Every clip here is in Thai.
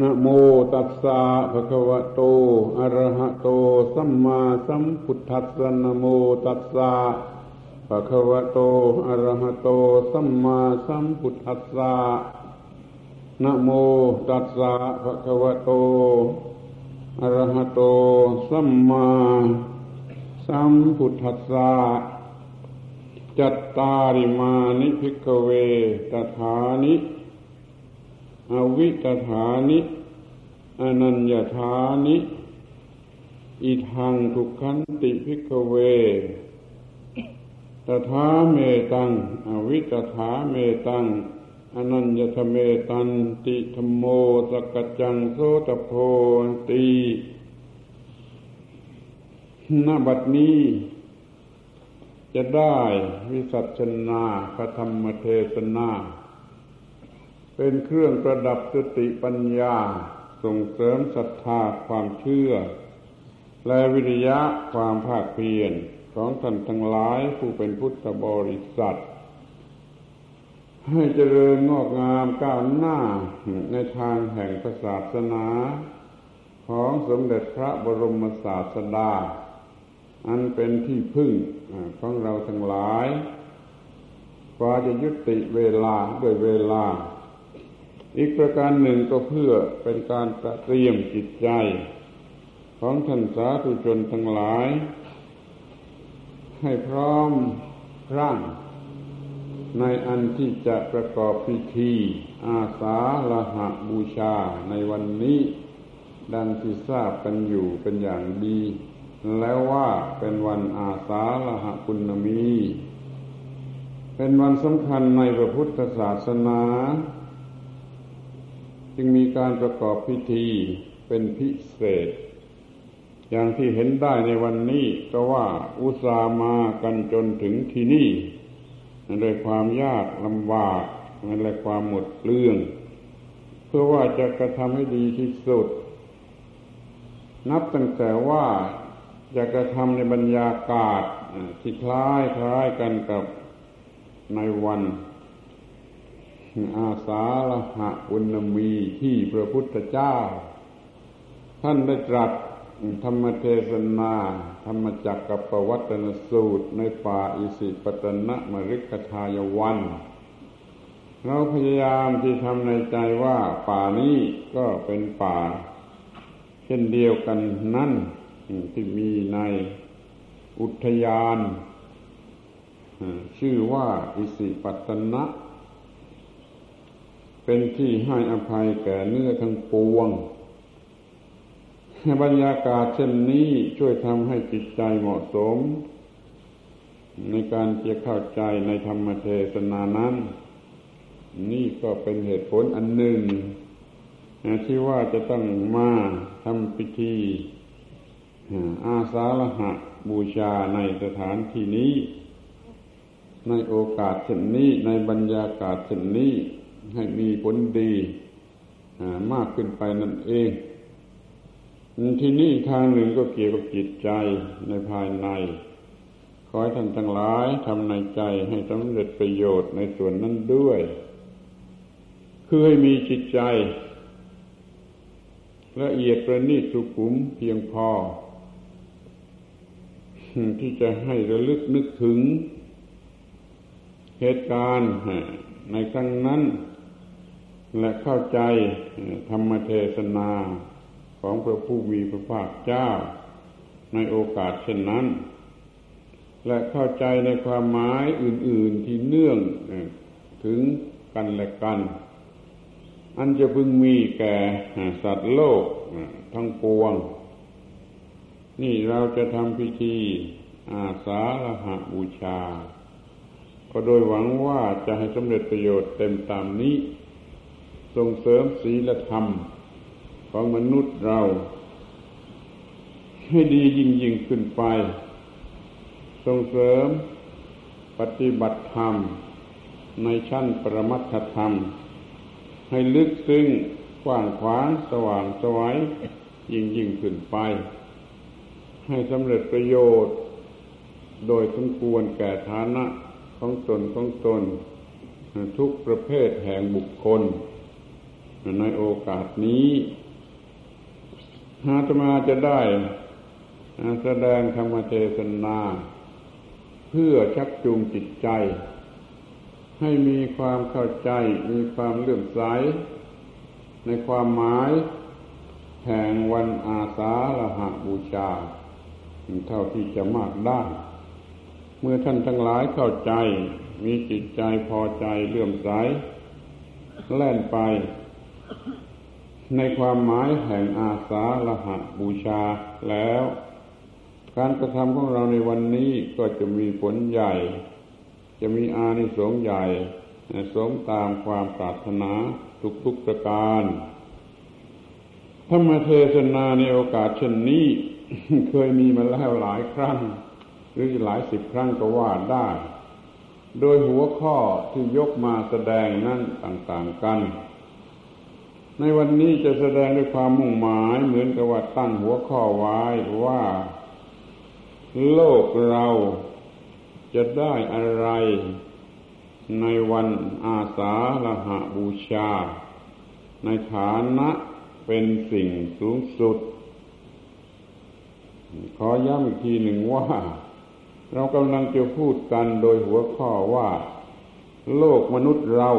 นะโมตัสสะภะคะวะโต อะระหะโต สัมมาสัมพุทธัสสะนะโมตัสสะภะคะวะโต อะระหะโต สัมมาสัมพุทธัสสะนะโมตัสสะภะคะวะโต อะระหะโต สัมมาสัมพุทธัสสะจัตตาริมานิภิกขเวตถานิ อวิตถานิอนัญญธานิอิทังทุกขันติภิกเวตถาเมตัง อวิตถาเมตัง อนัญญธเมตันติธโมสกจังโสตโพตีณบัดนี้ จะได้วิสัชนาพระธรรมเทศนา เป็นเครื่องประดับสติปัญญา ส่งเสริมศรัทธาความเชื่อ และวิริยะความภาคเพียรของท่านทั้งหลายผู้เป็นพุทธบริษัท ให้เจริญงอกงามก้าวหน้าในทางแห่งศาสนา ของสมเด็จพระบรมศาสดา อันเป็นที่พึ่งของเราทั้งหลายกว่าจะยุติเวลาด้วยเวลา อีกประการหนึ่งก็เพื่อเป็นการเตรียมจิตใจ ของท่านสาธุชนทั้งหลาย ให้พร้อมร่างในอันที่จะประกอบพิธี อาสาละหะบูชาในวันนี้ ดังที่ทราบกันอยู่เป็นอย่างดี แล้วว่าเป็นวันอาสาละหะคุณมี เป็นวันสำคัญในพระพุทธศาสนา จึงมีการประกอบพิธีเป็นพิเศษ อย่างที่เห็นได้ในวันนี้ก็ว่าอุตส่ามากันจนถึงที่นี่โดยความยากลำบากและความหมดเปลือง เพื่อว่าจะกระทำให้ดีที่สุด นับตั้งแต่ว่าจะกระทำในบรรยากาศที่คล้ายคล้ายกันกับในวัน อาสาละหะอุณมีที่พระพุทธเจ้า ท่านได้ตรัสธรรมเทศนา ธรรมจักกับปวัตนสูตรในป่าอิสิปตนะมริกทายวัน เราพยายามที่ทำในใจว่าป่านี้ก็เป็นป่า เช่นเดียวกันนั่นที่มีในอุทยาน ชื่อว่าอิสิปตนะ เป็นที่ให้อภัยแก่เนื้อทั้งปวงบรรยากาศเช่นนี้ช่วยทำให้จิตใจเหมาะสม ในการจะเข้าใจในธรรมเทศนานั้น นี่ก็เป็นเหตุผลอันหนึ่งที่ว่าจะต้องมาทำพิธีอาสาฬหะบูชาในสถานที่นี้ ในโอกาสเช่นนี้ในบรรยากาศเช่นนี้ ให้มีผลดีมากขึ้นไปนั่นเอง ที่นี่ทางหนึ่งก็เกี่ยวกับจิตใจในภายใน ขอให้ท่านทั้งหลายทำในใจให้สำเร็จประโยชน์ในส่วนนั้นด้วย คือให้มีจิตใจ ละเอียดประณีตสุขุมเพียงพอ ที่จะให้ระลึกนึกถึงเหตุการณ์ในครั้งนั้น และเข้าใจธรรมเทศนาของพระผู้มีพระภาคเจ้า ในโอกาสเช่นนั้น และเข้าใจในความหมายอื่น ๆที่เนื่องถึงกันและกัน อันจะพึงมีแก่สัตว์โลกทั้งปวง นี่เราจะทำพิธีอาสาฬหะบูชา ก็โดยหวังว่าจะให้สำเร็จประโยชน์เต็มตามนี้ ส่งเสริมศีลธรรมของมนุษย์เรา ให้ดียิ่งยิ่งขึ้นไป ส่งเสริมปฏิบัติธรรม ในชั้นปรมัตธรรม ให้ลึกซึ้งกว้างขวางสว่างสวัยยิ่งยิ่งขึ้นไป ให้สำเร็จประโยชน์ โดยสมควรแก่ฐานะของตนของตน ทุกประเภทแห่งบุคคล ในโอกาสนี้อาตมาจะได้แสดงธรรมเทศนา เพื่อชักจูงจิตใจ ให้มีความเข้าใจ มีความเลื่อมใส ในความหมายแห่งวันอาสาฬหาบูชา เท่าที่จะมากได้ เมื่อท่านทั้งหลายเข้าใจ มีจิตใจพอใจเลื่อมใส แล่นไป ในความหมายแห่งอาสาฬหะบูชาแล้ว การกระทำของเราในวันนี้ก็จะมีผลใหญ่ จะมีอานิสงส์ใหญ่สมตามความปรารถนาทุกๆประการธรรมเทศนาในโอกาสเช่นนี้ เคยมีมาแล้วหลายครั้ง หรือหลายสิบครั้งก็ว่าได้ โดยหัวข้อที่ยกมาแสดงนั้นต่าง ๆ กัน ในวันนี้จะแสดงด้วยความมุ่งหมายเหมือนกับว่าตั้งหัวข้อไว้ว่า โลกเราจะได้อะไร ในวันอาสาฬหาบูชา ในฐานะเป็นสิ่งสูงสุด ขอย้ำอีกทีหนึ่งว่า เรากำลังจะพูดกันโดยหัวข้อว่า โลกมนุษย์เรา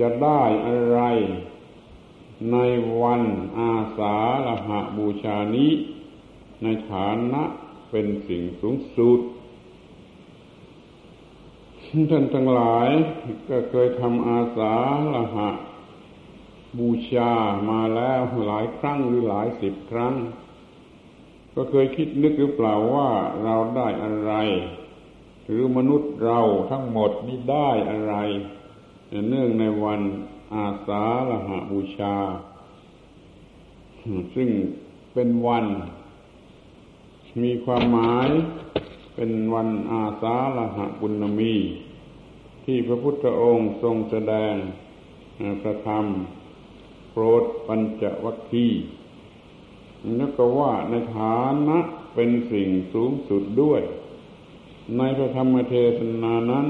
จะได้อะไร ในวันอาสาฬหะบูชานี้ ในฐานะเป็นสิ่งสูงสุดท่านทั้งหลายก็เคยทำอาสาฬหะ บูชามาแล้วหลายครั้งหรือหลายสิบครั้ง ก็เคยคิดนึกหรือเปล่าว่าเราได้อะไร หรือมนุษย์เราทั้งหมดนี่ได้อะไร เนื่องในวัน อาสาฬหาบูชา ซึ่งเป็นวัน มีความหมายเป็นวันอาสาฬหะบุญมี ที่พระพุทธองค์ทรงแสดงพระธรรมโปรดปัญจวัคคีย์นักว่าในฐานะเป็นสิ่งสูงสุดด้วย ในพระธรรมเทศนานั้น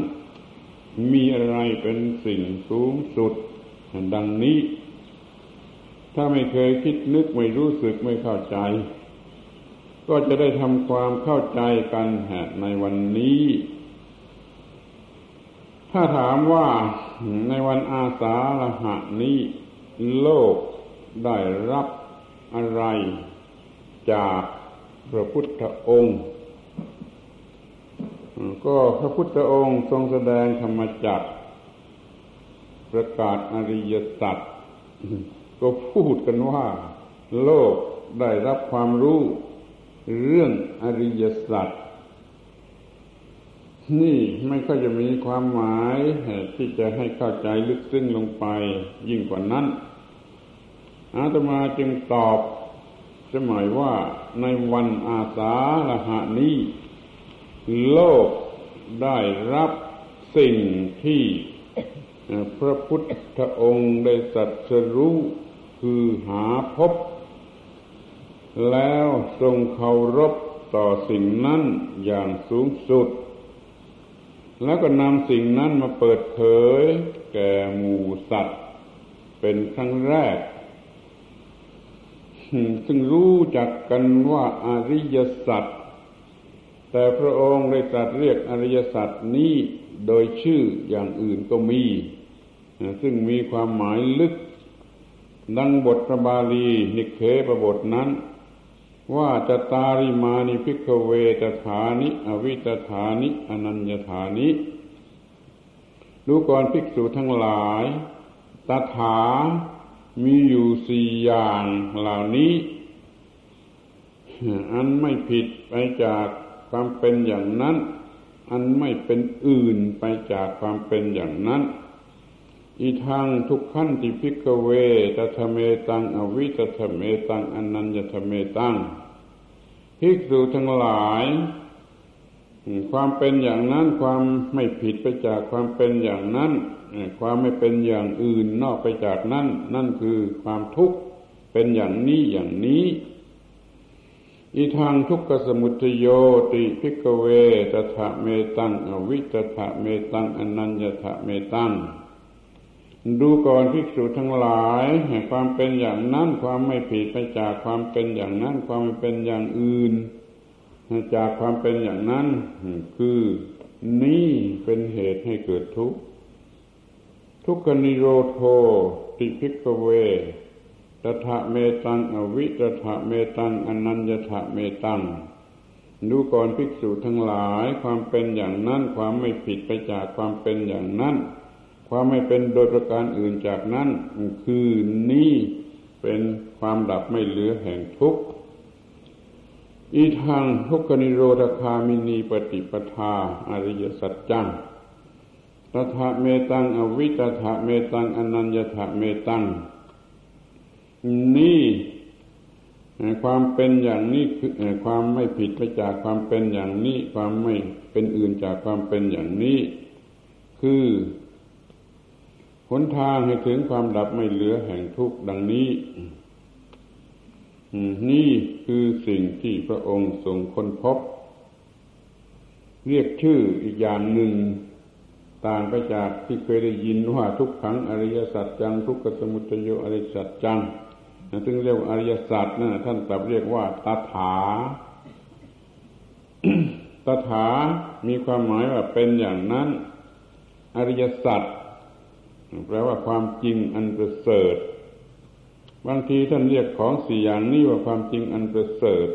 มีอะไรเป็นสิ่งสูงสุด ดังนี้ ถ้าไม่เคยคิดนึกไม่รู้สึกไม่เข้าใจ ก็จะได้ทำความเข้าใจกันในวันนี้ ถ้าถามว่าในวันอาสาฬหะนี้ โลกได้รับอะไรจากพระพุทธองค์ ก็พระพุทธองค์ทรงแสดงธรรมจักร ประกาศอริยสัจก็พูดกันว่า โลกได้รับความรู้ เรื่องอริยสัจนี่ไม่ค่อยจะมีความหมายที่จะให้เข้าใจลึกซึ้งลงไปยิ่งกว่านั้น อาตมาจึงตอบสมัยว่าในวันอาสาฬหะนี้ โลกได้รับสิ่งที่ พระพุทธองค์ได้สัตสรู้คือหาพบ แล้วทรงเคารพต่อสิ่งนั้นอย่างสูงสุด แล้วก็นำสิ่งนั้นมาเปิดเผย แก่หมู่สัตว์ เป็นครั้งแรก ซึ่งรู้จักกันว่าอริยสัจแต่พระองค์ได้ตรัสเรียกอริยสัจนี้โดยชื่ออย่างอื่นก็มี ซึ่งมีความหมายลึก ดังบทพระบาลีนิกเขปบทนั้น ว่าจตฺตาริมานิ ภิกฺขเวตถานิ อวิตถานิ อนญฺญถานิดูก่อนภิกษุทั้งหลายตถามีอยู่สี่อย่างเหล่านี้ อันไม่ผิดไปจากความเป็นอย่างนั้น อันไม่เป็นอื่นไปจากความเป็นอย่างนั้น อีทางทุกขั้นที่พิกเวตทะเมตัง อวิตทะเมตังอนัญญทะเมตังภิกษุทั้งหลาย ความเป็นอย่างนั้นความไม่ผิดไปจากความเป็นอย่างนั้นความไม่เป็นอย่างอื่นนอกไปจากนั้น นั่นคือความทุกข์เป็นอย่างนี้อย่างนี้ อีทางทุกขสมุทโยติพิกเวตถะเมตัง อวิตถะเมตังอนัญญถะเมตัง ดูก่อนภิกษุทั้งหลายความเป็นอย่างนั้นความไม่ผิดไปจากความเป็นอย่างนั้น ความเป็นอย่างอื่น จากความเป็นอย่างนั้น คือนี่เป็นเหตุให้เกิดทุกข์ทุกขนิโรโทติพิกเวตถะเมตังอวิตถะเมตังอนัญญถะเมตังดูก่อนภิกษุทั้งหลาย ความเป็นอย่างนั้น ความไม่ผิดไปจากความเป็นอย่างนั้น ความไม่เป็นโดยประการอื่นจากนั้นคือนี่เป็นความดับไม่เหลือแห่งทุกข์อีทางทุกขนิโรธคามินีปฏิปทาอริยสัจจังตถะเมตังอวิตถะเมตังอนัญญถะเมตัง นี่ความเป็นอย่างนี้คือความไม่ผิดไปจากความเป็นอย่างนี้ ความไม่เป็นอื่นจากความเป็นอย่างนี้ คือ หนทางให้ถึงความดับไม่เหลือแห่งทุกข์ดังนี้นี่คือสิ่งที่พระองค์ทรงค้นพบ เรียกชื่ออีกอย่างหนึ่ง ต่างไปจากที่เคยได้ยินว่าทุกขังอริยสัจจัง ทุกขสมุทัยอริยสัจจังซึ่งเรียกว่าอริยสัจนั่นท่านกลับเรียกว่าตถาตถามีความหมายว่าเป็นอย่างนั้น อริยสัจ แปลว่าความจริงอันประเสริฐบางทีท่านเรียกของสี่อย่างนี้ว่าความจริงอันประเสริฐ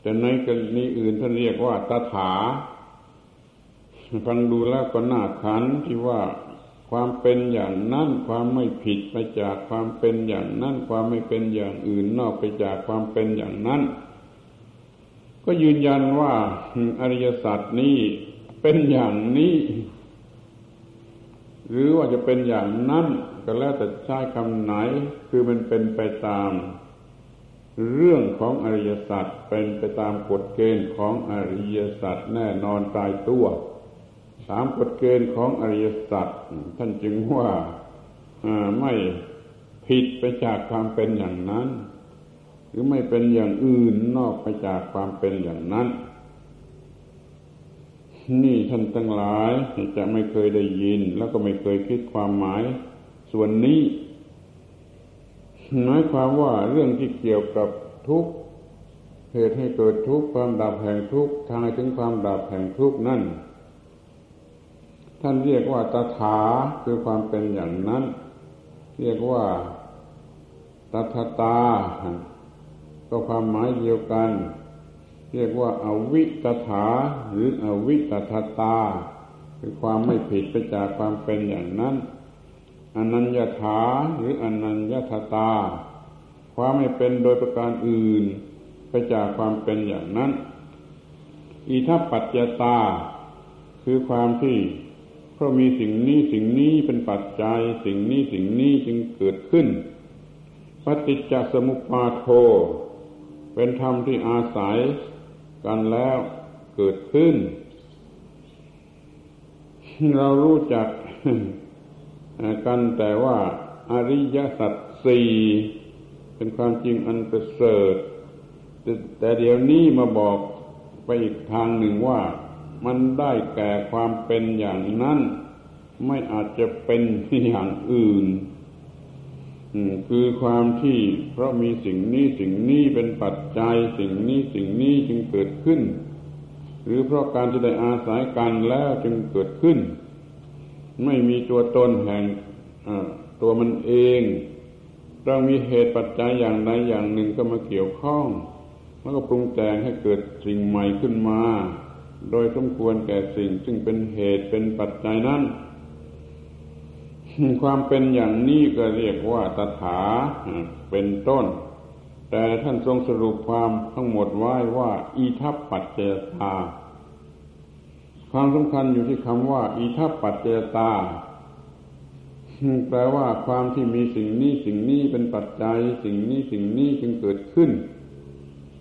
แต่ในกรณีอื่นท่านเรียกว่าตถา ฟังดูแล้วก็น่าขันที่ว่าความเป็นอย่างนั้นความไม่ผิดไปจากความเป็นอย่างนั้นความไม่เป็นอย่างอื่นนอกไปจากความเป็นอย่างนั้น ก็ยืนยันว่าอริยสัจนี้เป็นอย่างนี้ หรือว่าจะเป็นอย่างนั้นก็แล้วแต่ใช้คำไหน คือมันเป็นไปตาม เรื่องของอริยสัจเป็นไปตามกฎเกณฑ์ของอริยสัจแน่นอนตายตัวสามกฎเกณฑ์ของอริยสัจท่านจึงว่าไม่ผิดไปจากความเป็นอย่างนั้น หรือไม่เป็นอย่างอื่นนอกไปจากความเป็นอย่างนั้น นี่ท่านทั้งหลายจะไม่เคยได้ยิน แล้วก็ไม่เคยคิดความหมาย ส่วนนี้หมายความว่าเรื่องที่เกี่ยวกับทุกข์เหตุให้เกิดทุกข์ความดับแห่งทุกข์ทางถึงความดับแห่งทุกข์นั่น ท่านเรียกว่าตถาคือความเป็นอย่างนั้น เรียกว่าตถตา ก็ความหมายเดียวกัน เรียกว่าอาวิตถาหรืออวิตถตา คือความไม่ผิดไปจากความเป็นอย่างนั้นอนัญญาถาหรืออนัญญาตา ความไม่เป็นโดยประการอื่น ไปจากความเป็นอย่างนั้น อิทัปปัจจตา คือความที่เพราะมีสิ่งนี้สิ่งนี้เป็นปัจจัย สิ่งนี้สิ่งนี้จึงเกิดขึ้นปฏิจจสมุปบาโทเป็นธรรมที่อาศัย กันแล้วเกิดขึ้น เรารู้จักกันแต่ว่าอริยสัจสี่เป็นความจริงอันประเสริฐแต่เดี๋ยวนี้มาบอกไปอีกทางหนึ่งว่ามันได้แก่ความเป็นอย่างนั้น ไม่อาจจะเป็นอย่างอื่น คือความที่เพราะมีสิ่งนี้สิ่งนี้เป็นปัจจัยสิ่งนี้สิ่งนี้จึงเกิดขึ้น หรือเพราะการที่ได้อาศัยกันแล้วจึงเกิดขึ้น ไม่มีตัวตนแห่งตัวมันเองต้องมีเหตุปัจจัยอย่างใดอย่างหนึ่งก็มาเกี่ยวข้องแล้วก็ปรุงแต่งให้เกิดสิ่งใหม่ขึ้นมา โดยสมควรแก่สิ่งซึ่งเป็นเหตุเป็นปัจจัยนั้น ความเป็นอย่างนี้ก็เรียกว่าตถาเป็นต้น แต่ท่านทรงสรุปความทั้งหมดไว้ว่า อีทัปปัจเจตา ความสำคัญอยู่ที่คำว่า อีทัปปัจเจตาแปลว่าความที่มีสิ่งนี้สิ่งนี้เป็นปัจจัย สิ่งนี้สิ่งนี้จึงเกิดขึ้น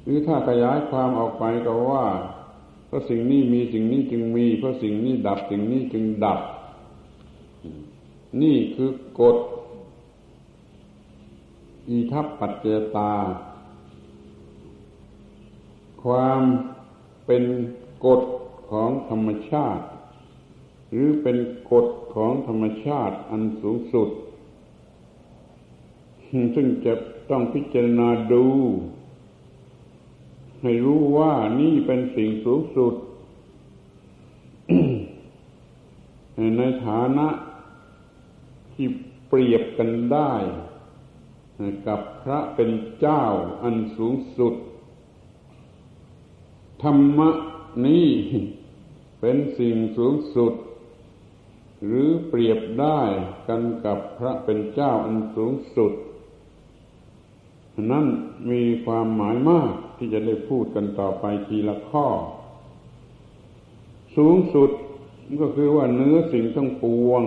หรือถ้าขยายความออกไปก็ว่า เพราะสิ่งนี้มีสิ่งนี้จึงมี เพราะสิ่งนี้ดับสิ่งนี้จึงดับ นี่คือกฎอีทัปปัจเจตา ความเป็นกฎของธรรมชาติ หรือเป็นกฎของธรรมชาติอันสูงสุด ซึ่งจะต้องพิจารณาดู ให้รู้ว่านี่เป็นสิ่งสูงสุด ในฐานะ ที่เปรียบกันได้ กับพระเป็นเจ้าอันสูงสุด ธรรมะนี้เป็นสิ่งสูงสุด หรือเปรียบได้กันกับพระเป็นเจ้าอันสูงสุด นั่นมีความหมายมากที่จะได้พูดกันต่อไปทีละข้อ สูงสุดก็คือว่าเนื้อสิ่งทั้งปวง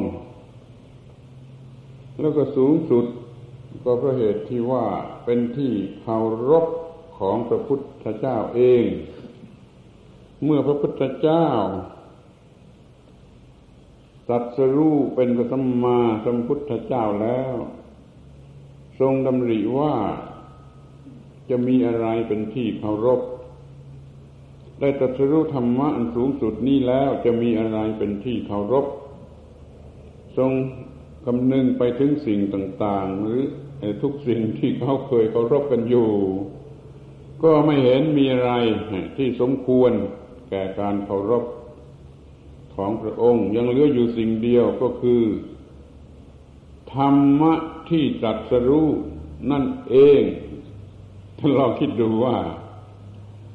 แล้วก็สูงสุดก็เพราะเหตุที่ว่าเป็นที่เคารพของพระพุทธเจ้าเอง เมื่อพระพุทธเจ้าสัตสรู้เป็นพระสัมมาสัมพุทธเจ้าแล้ว ทรงดำริว่าจะมีอะไรเป็นที่เคารพ ได้ตรัสรู้ธรรมะอันสูงสุดนี้แล้วจะมีอะไรเป็นที่เคารพ ทรง คำนึงไปถึงสิ่งต่าง ๆ หรือทุกสิ่งที่เขาเคยเคารพกันอยู่ ก็ไม่เห็นมีอะไรที่สมควรแก่การเคารพของพระองค์ ยังเหลืออยู่สิ่งเดียวก็คือ ธรรมะที่ตรัสรู้นั่นเองท่านลองคิดดูว่า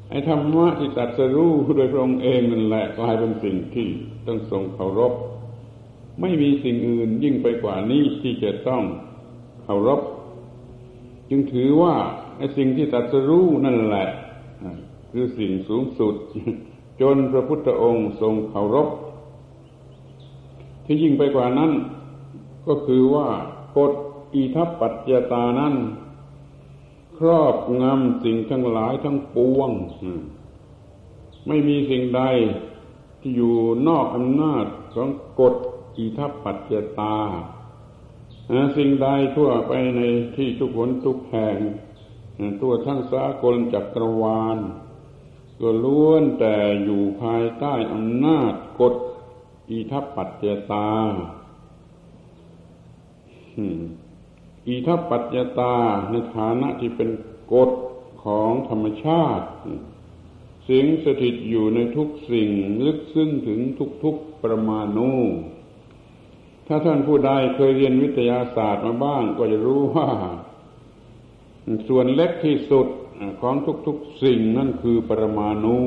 ไอ้ธรรมะที่ตรัสรู้โดยพระองค์เองนั่นแหละกลายเป็นสิ่งที่ต้องทรงเคารพ ไม่มีสิ่งอื่นยิ่งไปกว่านี้ที่จะต้องเคารพจึงถือว่าไอ้สิ่งที่ตรัสรู้นั่นแหละคือสิ่งสูงสุด จนพระพุทธองค์ทรงเคารพ ที่ยิ่งไปกว่านั้น ก็คือว่ากฎอิทัปปัจจตานั้นครอบงำสิ่งทั้งหลายทั้งปวง ไม่มีสิ่งใดที่อยู่นอกอำนาจของกฎ อิทัปปัจจตา สิ่งใดทั่วไปในที่ทุกหนทุกแห่งตัวทั้งสากลจักรวาล ก็ล้วนแต่อยู่ภายใต้อำนาจกฎอิทัปปัจจตาอิทัปปัจจตาในฐานะที่เป็นกฎของธรรมชาติสิงสถิตอยู่ในทุกสิ่งลึกซึ้งถึงทุกๆประมาณู ถ้าท่านผู้ใดเคยเรียนวิทยาศาสตร์มาบ้าง ก็จะรู้ว่า ส่วนเล็กที่สุดของทุกๆสิ่งนั่นคือปรมาณู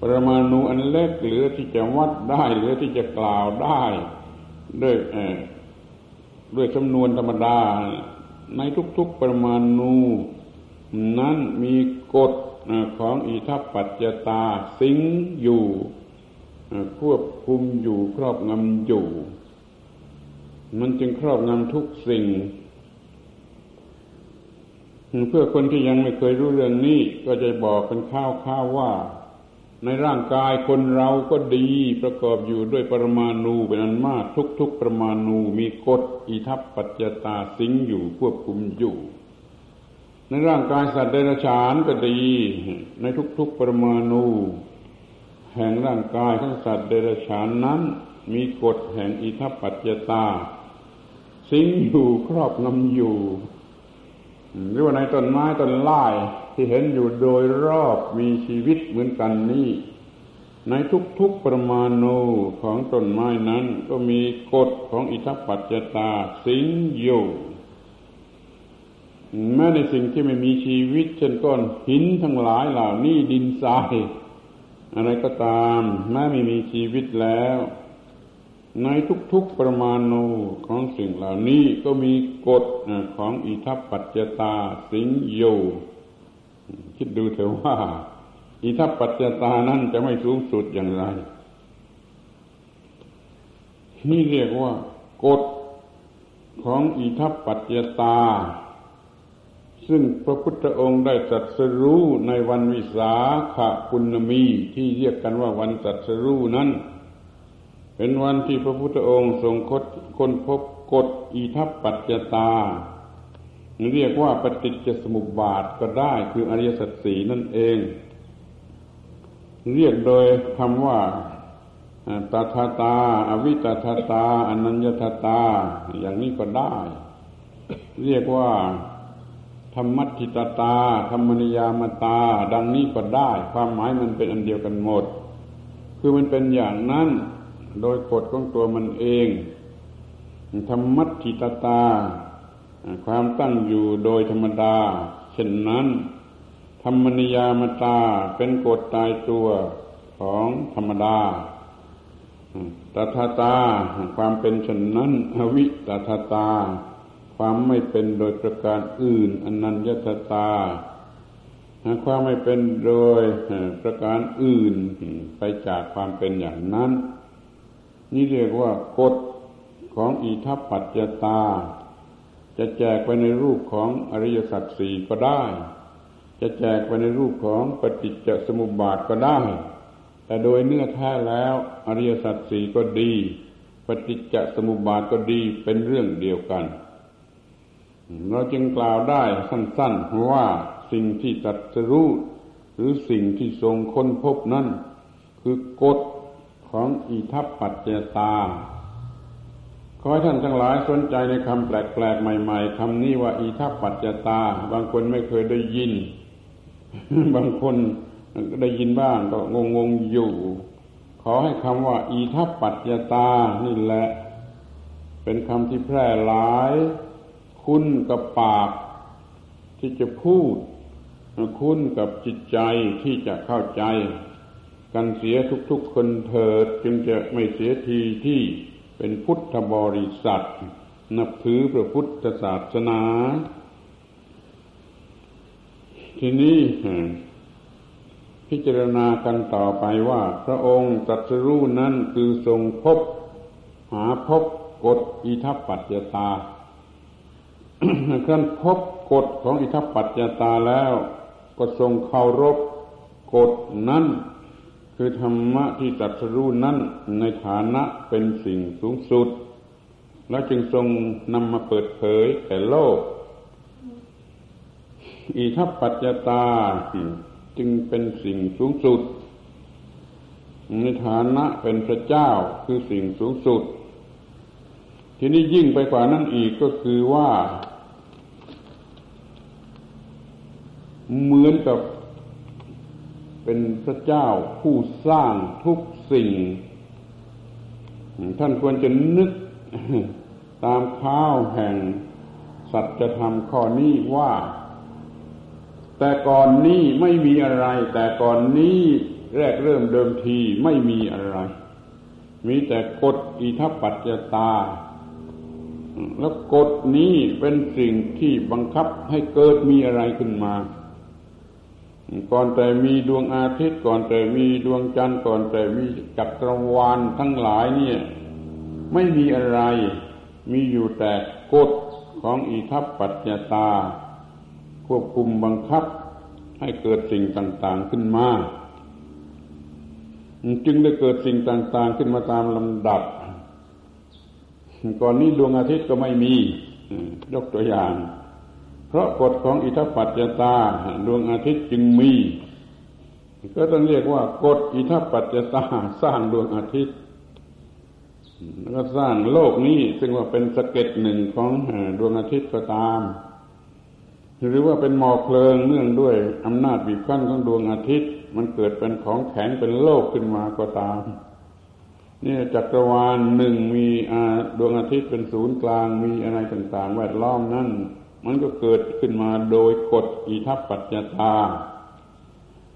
ปรมาณูอันเล็กเหลือที่จะวัดได้เหลือที่จะกล่าวได้ ด้วยด้วยจำนวนธรรมดา ในทุกๆปรมาณูนั้นมีกฎของอิทัปปัจจตาสิงอยู่ ควบคุมอยู่ครอบงำอยู่ มันจึงครอบงำทุกสิ่ง เพื่อคนที่ยังไม่เคยรู้เรื่องนี้ ก็จะบอกกันข้าวๆว่า ในร่างกายคนเราก็ดีประกอบอยู่ด้วยปรมาณูเป็นอันมากทุกๆประมาณูมีกฎอิทัปปัจจตาสิงอยู่ควบคุมอยู่ ในร่างกายสัตว์เดรัจฉานก็ดี ในทุกๆประมาณูแห่งร่างกายของสัตว์เดรัจฉานนั้น มีกฎแห่งอิทัปปัจจตา สิงอยู่ครอบงำอยู่ หรือว่าในต้นไม้ต้นไม้ที่เห็นอยู่โดยรอบมีชีวิตเหมือนกันนี้ ในทุกๆประมาณูของต้นไม้นั้น ก็มีกฎของอิทัปปัจจตาสิงอยู่แม้ในสิ่งที่ไม่มีชีวิต เช่นก้อนหินทั้งหลายเหล่านี้ดินทรายอะไรก็ตาม แม้ไม่มีชีวิตแล้ว ในทุกๆประมาณูของสิ่งเหล่านี้ก็มีกฎของอิทัปปัจจตาสิงอยู่คิดดูเถอะว่า อิทัปปัจจตานั้นจะไม่สูงสุดอย่างไร นี่เรียกว่ากฎของอิทัปปัจจตา ซึ่งพระพุทธองค์ได้ตรัสรู้ในวันวิสาขปุณมีที่เรียกกันว่าวันตรัสรู้นั้น เป็นวันที่พระพุทธองค์ทรงคดค้นพบกฎอิทัปปัจจตา เรียกว่าปฏิจจสมุปบาทก็ได้คืออริยสัจสีนั่นเอง เรียกโดยคำว่าตถาตา อวิตถาตา อนัญญาตา อย่างนี้ก็ได้ เรียกว่าธรรมัติตตา ธรรมนิยามตา ดังนี้ก็ได้ ความหมายมันเป็นอันเดียวกันหมด คือมันเป็นอย่างนั้น โดยกฎของตัวมันเองธรรมัติตตา ความตั้งอยู่โดยธรรมดา เช่นนั้น ธรรมนิยามตาเป็นกฎตายตัวของธรรมดาตถาตา ความเป็นเช่นนั้นอวิตถาตา ความไม่เป็นโดยประการอื่น อนัญญตตา ความไม่เป็นโดยประการอื่นไปจากความเป็นอย่างนั้น นี่เรียกว่ากฎของอิทัปปัจจตา จะแจกไปในรูปของอริยสัจสี่ก็ได้ จะแจกไปในรูปของปฏิจจสมุปบาทก็ได้ แต่โดยเนื้อแท้แล้วอริยสัจสี่ก็ดี ปฏิจจสมุปบาทก็ดีเป็นเรื่องเดียวกัน เราจึงกล่าวได้สั้นๆว่าสิ่งที่ตัดสรู้หรือสิ่งที่ทรงค้นพบนั้นคือกฎ ของอิทัปปัจเจตา ขอให้ท่านทั้งหลายสนใจในคำแปลกๆ ใหม่ ๆคำนี้ว่าอิทัปปัจเจตา บางคนไม่เคยได้ยิน บางคนได้ยินบ้างก็งงๆอยู่ ขอให้คำว่าอิทัปปัจเจตา นี่แหละ เป็นคำที่แพร่หลาย คุ้นกับปาก ที่จะพูด คุ้นกับจิตใจที่จะเข้าใจ กันเสียทุกๆคนเถิดจึงจะไม่เสียทีที่เป็นพุทธบริษัท นับถือพระพุทธศาสนา ทีนี้พิจารณากันต่อไปว่า พระองค์ตรัสรู้นั้นคือทรงพบ หาพบกฎอิทัปปัจจตาครั้นพบกฎของอิทัปปัจจตาแล้ว ก็ทรงเคารพกฎนั้น คือธรรมะที่ตรัสรู้นั้นในฐานะเป็นสิ่งสูงสุด แล้วจึงทรงนำมาเปิดเผยแก่โลก อิทัปปัจจตาจึงเป็นสิ่งสูงสุด ในฐานะเป็นพระเจ้าคือสิ่งสูงสุด ทีนี้ยิ่งไปกว่านั้นอีกก็คือว่า เหมือนกับ เป็นพระเจ้าผู้สร้างทุกสิ่ง ท่านควรจะนึกตามข้าวแห่งสัจธรรมข้อนี้ว่าแต่ก่อนนี้ไม่มีอะไร แต่ก่อนนี้แรกเริ่มเดิมทีไม่มีอะไร มีแต่กฎอิทัปปัจจตา แล้วกฎนี้เป็นสิ่งที่บังคับให้เกิดมีอะไรขึ้นมา ก่อนแต่มีดวงอาทิตย์ ก่อนแต่มีดวงจันทร์ก่อนแต่มีจักรวาลทั้งหลายเนี่ย ไม่มีอะไร มีอยู่แต่กฎของอิทัปปัจจตา ควบคุมบังคับให้เกิดสิ่งต่าง ๆขึ้นมาจึงได้เกิดสิ่งต่าง ๆ ขึ้นมาตามลำดับ ก่อนนี้ดวงอาทิตย์ก็ไม่มี ยกตัวอย่าง เพราะกฎของอิทัปปัจจตาดวงอาทิตย์จึงมี ก็ต้องเรียกว่ากฎอิทัปปัจจตาสร้างดวงอาทิตย์ แล้วก็สร้างโลกนี้ซึ่งว่าเป็นสะเก็ดหนึ่งของดวงอาทิตย์ก็ตาม หรือว่าเป็นหมอกเพลิงเนื่องด้วยอำนาจบีบคั้นของดวงอาทิตย์ มันเกิดเป็นของแข็งเป็นโลกขึ้นมาก็ตามนี่จักรวาลหนึ่งมีดวงอาทิตย์เป็นศูนย์กลางมีอะไรต่างๆ แวดล้อมนั่น มันก็เกิดขึ้นมาโดยกฎอิทัปปัจจตา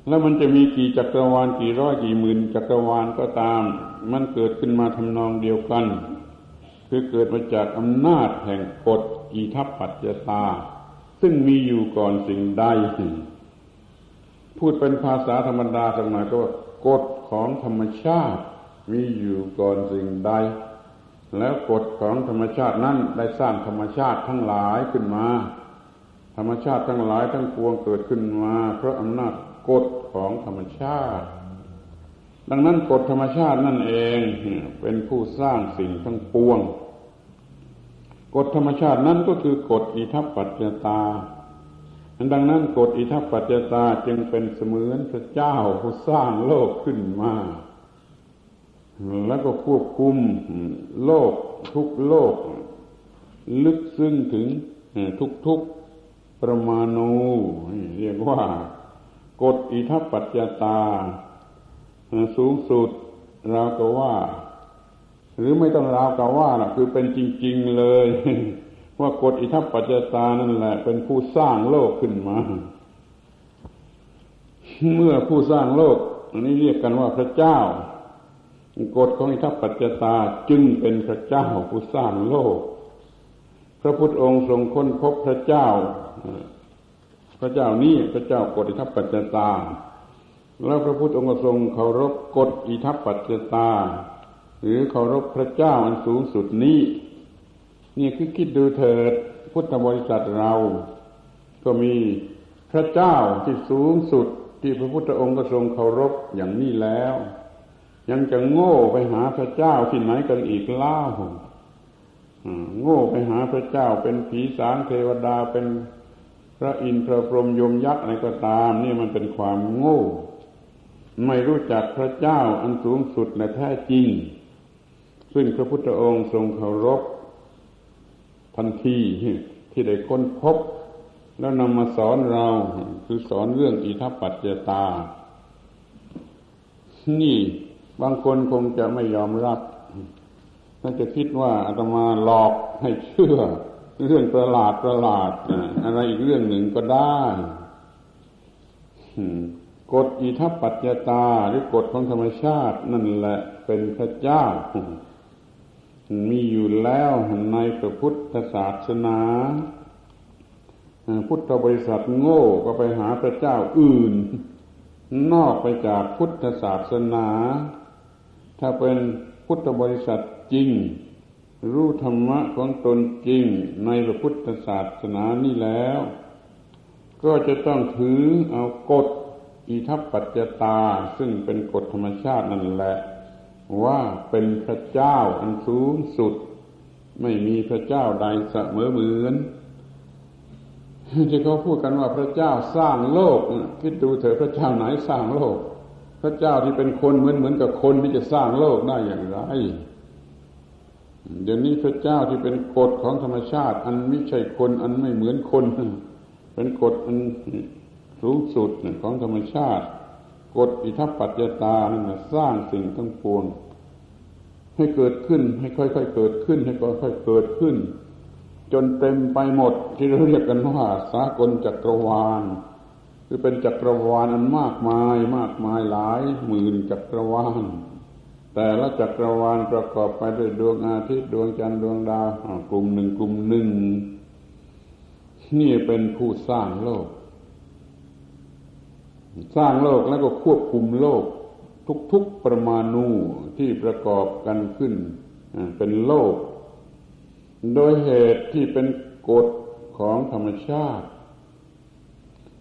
แล้วมันจะมีกี่จักรวาลกี่ร้อยกี่หมื่นจักรวาลก็ตาม มันเกิดขึ้นมาทำนองเดียวกัน คือเกิดมาจากอำนาจแห่งกฎอิทัปปัจจตา ซึ่งมีอยู่ก่อนสิ่งใดพูดเป็นภาษาธรรมดาสมัยก็ว่ากฎของธรรมชาติ มีอยู่ก่อนสิ่งใด แล้วกฎของธรรมชาตินั้นได้สร้างธรรมชาติทั้งหลายขึ้นมา ธรรมชาติทั้งหลายทั้งปวงเกิดขึ้นมา เพราะอำนาจกฎของธรรมชาติ ดังนั้นกฎธรรมชาตินั่นเองเป็นผู้สร้างสิ่งทั้งปวง กฎธรรมชาตินั้นก็คือกฎอิทัปปัจจตาดังนั้นกฎอิทัปปัจจตาจึงเป็นเสมือนพระเจ้าผู้สร้างโลกขึ้นมา แล้วก็ควบคุมโลกทุกโลก ลึกซึ้งถึงทุกๆประมาณูเรียกว่ากฎอิทัปปัจจตา สูงสุดเราก็ว่า หรือไม่ต้องราวกับว่านะคือเป็นจริง ๆเลย ว่ากฎอิทัปปัจจตานั่นแหละ เป็นผู้สร้างโลกขึ้นมา เมื่อผู้สร้างโลกอันนี้เรียกกันว่าพระเจ้า กฎของอิทัปปัจจตาจึงเป็นพระเจ้าผู้สร้างโลก พระพุทธองค์ทรงค้นพบพระเจ้า พระเจ้านี้พระเจ้ากฎอิทัปปัจจตา แล้วพระพุทธองค์ทรงเคารพกฎอิทัปปัจจตา หรือเคารพพระเจ้าอันสูงสุดนี้ นี่คือคิดดูเถิดพุทธบริษัทเรา ก็มีพระเจ้าที่สูงสุดที่พระพุทธองค์ก็ทรงเคารพอย่างนี้แล้ว ยังจะโง่ไปหาพระเจ้าที่ไหนกันอีกล่าโง่ไปหาพระเจ้าเป็นผีสางเทวดาเป็นพระอินทร์พระพรหมยมยักษ์อะไรก็ตาม นี่มันเป็นความโง่ ไม่รู้จักพระเจ้าอันสูงสุดและแท้จริง ซึ่งพระพุทธองค์ทรงเคารพทันทีที่ได้ค้นพบ แล้วนำมาสอนเรา คือสอนเรื่องอิทัปปัจเจตา นี่ บางคนคงจะไม่ยอมรับน่าจะคิดว่าอาตมาหลอกให้เชื่อ เรื่องประหลาดประหลาดอะไรอีกเรื่องหนึ่งก็ได้กฎอิทัปปัจจตาหรือกฎของธรรมชาติ นั่นแหละเป็นพระเจ้า มีอยู่แล้วในพระพุทธศาสนา พุทธบริษัทโง่ก็ไปหาพระเจ้าอื่น นอกไปจากพุทธศาสนา ถ้าเป็นพุทธบริษัทจริง รู้ธรรมะของตนจริงในพระพุทธศาสนานี่แล้ว ก็จะต้องถือเอากฎอิทัปปัจจตา ซึ่งเป็นกฎธรรมชาตินั่นแหละ ว่าเป็นพระเจ้าอันสูงสุด ไม่มีพระเจ้าใดเสมอเหมือนที่เขาพูดกันว่าพระเจ้าสร้างโลก คิดดูเถอะพระเจ้าไหนสร้างโลก พระเจ้าที่เป็นคนเหมือนเหมือนกับคนที่จะสร้างโลกได้อย่างไร เดี๋ยวนี้พระเจ้าที่เป็นกฎของธรรมชาติ อันไม่ใช่คนอันไม่เหมือนคน เป็นกฎอันสูงสุดของธรรมชาติ กฎอิทัปปัจจตานั่นสร้างสิ่งทั้งปวง ให้เกิดขึ้นให้ค่อยๆเกิดขึ้น ให้ค่อยๆเกิดขึ้น จนเต็มไปหมดที่เราเรียกกันว่าสากลจักรวาล คือเป็นจักรวาลอันมากมายมากมายหลายหมื่นจักรวาล แต่ละจักรวาลประกอบไปด้วยดวงอาทิตย์ดวงจันทร์ดวงดาวกลุ่มหนึ่งกลุ่มหนึ่ง นี่เป็นผู้สร้างโลก สร้างโลกแล้วก็ควบคุมโลก ทุกๆประมาณูที่ประกอบกันขึ้นเป็นโลก โดยเหตุที่เป็นกฎของธรรมชาติ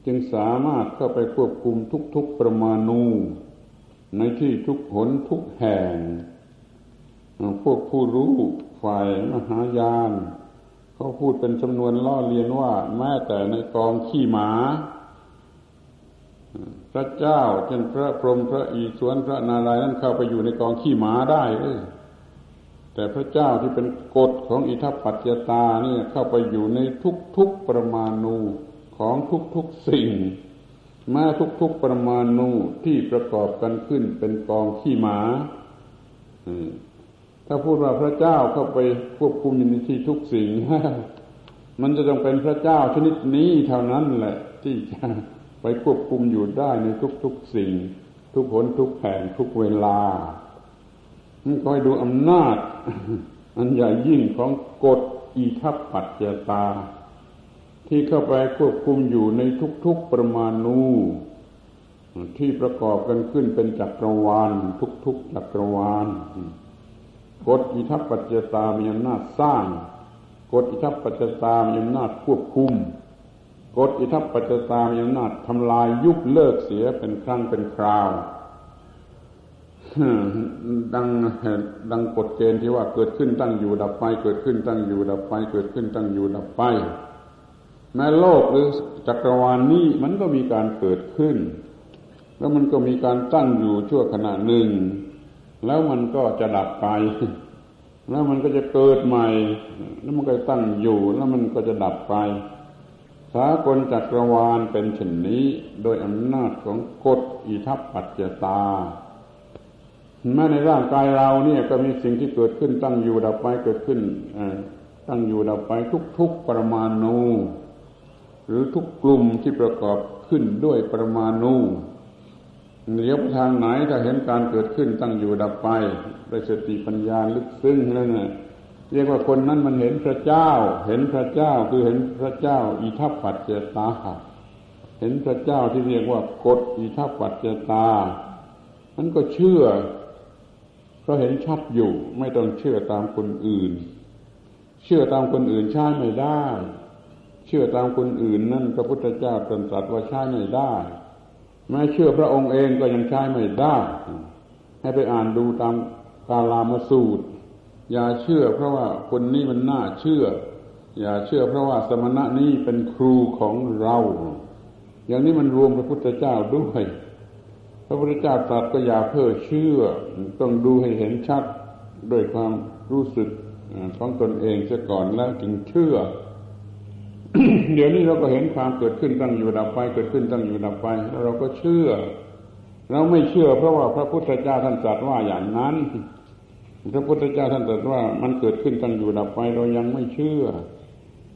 จึงสามารถเข้าไปควบคุมทุกๆประมาณูในที่ทุกหนทุกแห่ง พวกผู้รู้ฝ่ายมหายาน เขาพูดเป็นจำนวนล่อเลียนว่า แม้แต่ในกองขี้หมา พระเจ้าเช่นพระพรหมพระอีสวนพระนารายณ์นั้นเข้าไปอยู่ในกองขี้หมาได้เลยแต่พระเจ้าที่เป็นกฎของอิทัปปัจจตาเนี่ยเข้าไปอยู่ในทุกๆประมาณู ของทุกๆสิ่ง มาทุกๆประมาณนูที่ประกอบกันขึ้นเป็นกองขี้หมาถ้าพูดว่าพระเจ้าเข้าไปควบคุมอยู่ในที่ทุกสิ่ง มันจะต้องเป็นพระเจ้าชนิดนี้เท่านั้นแหละ ที่จะไปควบคุมอยู่ได้ในทุกๆสิ่ง ทุกผลทุกแห่งทุกเวลาคอยดูอำนาจ อันใหญ่ยิ่งของกฎอีทัปปัจเจตา ที่เข้าไปควบคุมอยู่ในทุกๆประมาณนูที่ประกอบกันขึ้นเป็นจักรวาล ทุกๆจักรวาลกฎอิทัปปัจจตามีอำนาจสร้างกฎอิทัปปัจจตามีอำนาจควบคุมกฎอิทัปปัจจตามีอำนาจทำลายยุบเลิกเสียเป็นครั้งเป็นคราวดังดังกฎเกณฑ์ที่ว่าเกิดขึ้นตั้งอยู่ดับไป เกิดขึ้นตั้งอยู่ดับไป เกิดขึ้นตั้งอยู่ดับไป แม้โลกหรือจักรวาลนนี้มันก็มีการเกิดขึ้น แล้วมันก็มีการตั้งอยู่ชั่วขณะหนึ่ง แล้วมันก็จะดับไป แล้วมันก็จะเกิดใหม่ แล้วมันก็ตั้งอยู่ แล้วมันก็จะดับไปสากลจักรวาลเป็นเช่นนี้โดยอำนาจของกฎอิทัปปัจจตาแม้ในร่างกายเราเนี่ยก็มีสิ่งที่เกิดขึ้นตั้งอยู่ดับไปเกิดขึ้นตั้งอยู่ดับไปทุกๆปรมาณู หรือทุกกลุ่มที่ประกอบขึ้นด้วยปรมาณูเลี้ยวทางไหนถ้าเห็นการเกิดขึ้นตั้งอยู่ดับไปด้วยสติปัญญาลึกซึ้งนั่นน่ะเรียกว่าคนนั้นมันเห็นพระเจ้า เห็นพระเจ้าคือเห็นพระเจ้า อิทัปปัจเจตาเห็นพระเจ้าที่เรียกว่ากฎอิทัปปัจเจตามันก็เชื่อเพราะเห็นชัดอยู่ ไม่ต้องเชื่อตามคนอื่น เชื่อตามคนอื่นใช้ไม่ได้ เชื่อตามคนอื่นนั่นพระพุทธเจ้าตรัสว่าใช้ไม่ได้แม้เชื่อพระองค์เองก็ยังใช้ไม่ได้ ให้ไปอ่านดูตามกาลามสูตร อย่าเชื่อเพราะว่าคนนี้มันน่าเชื่อ อย่าเชื่อเพราะว่าสมณะนี้เป็นครูของเรา อย่างนี้มันรวมพระพุทธเจ้าด้วย พระพุทธเจ้าตรัสก็อย่าเพ้อเชื่อ ต้องดูให้เห็นชัดด้วยความรู้สึกของตนเองเสียก่อนแล้วจึงเชื่อ เดี๋ยวนี้เราก็เห็นความเกิดขึ้นตั้งอยู่ดับไป เกิดขึ้นตั้งอยู่ดับไปแล้วเราก็เชื่อ เราไม่เชื่อ เพราะว่าพระพุทธเจ้าท่านตรัสว่าอย่างนั้น พระพุทธเจ้าท่านตรัสว่ามันเกิดขึ้นตั้งอยู่ดับไป เรายังไม่เชื่อ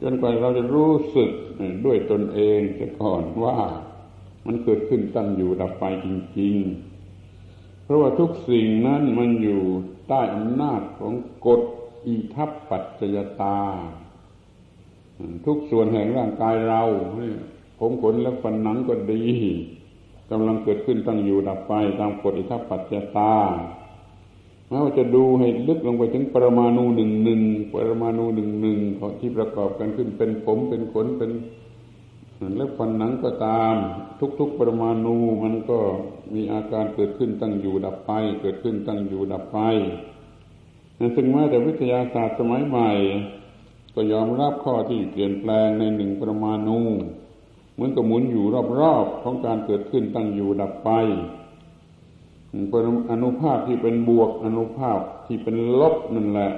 จนกว่าเราจะรู้สึกด้วยตนเองเสียก่อนว่ามันเกิดขึ้นตั้งอยู่ดับไปจริง ๆ เพราะว่าทุกสิ่งนั้นมันอยู่ใต้อำนาจของกฎอิทัปปัจจยตา ทุกส่วนแห่งร่างกายเราผมขนและฟันหนังก็ดีกำลังเกิดขึ้นตั้งอยู่ดับไปตามกฎอิทัปปัจจตาแม้ว่าจะดูให้ลึกลงไปถึงปรมาณูหนึ่งหนึ่งปรมาณูหนึ่งหนึ่งที่ประกอบกันขึ้นเป็นผมเป็นขนเป็นแล้วฟันหนังก็ตาม ทุก ๆ ปรมาณูมันก็มีอาการเกิดขึ้นตั้งอยู่ดับไป เกิดขึ้นตั้งอยู่ดับไปนั่นถึงแม้แต่วิทยาศาสตร์สมัยใหม่ ก็ยอมรับข้อที่เปลี่ยนแปลงในหนึ่งประมาณูเหมือนกับหมุนอยู่รอบๆของการเกิดขึ้นตั้งอยู่ดับไปเป็นอนุภาพที่เป็นบวกอนุภาพที่เป็นลบนั่นแหละ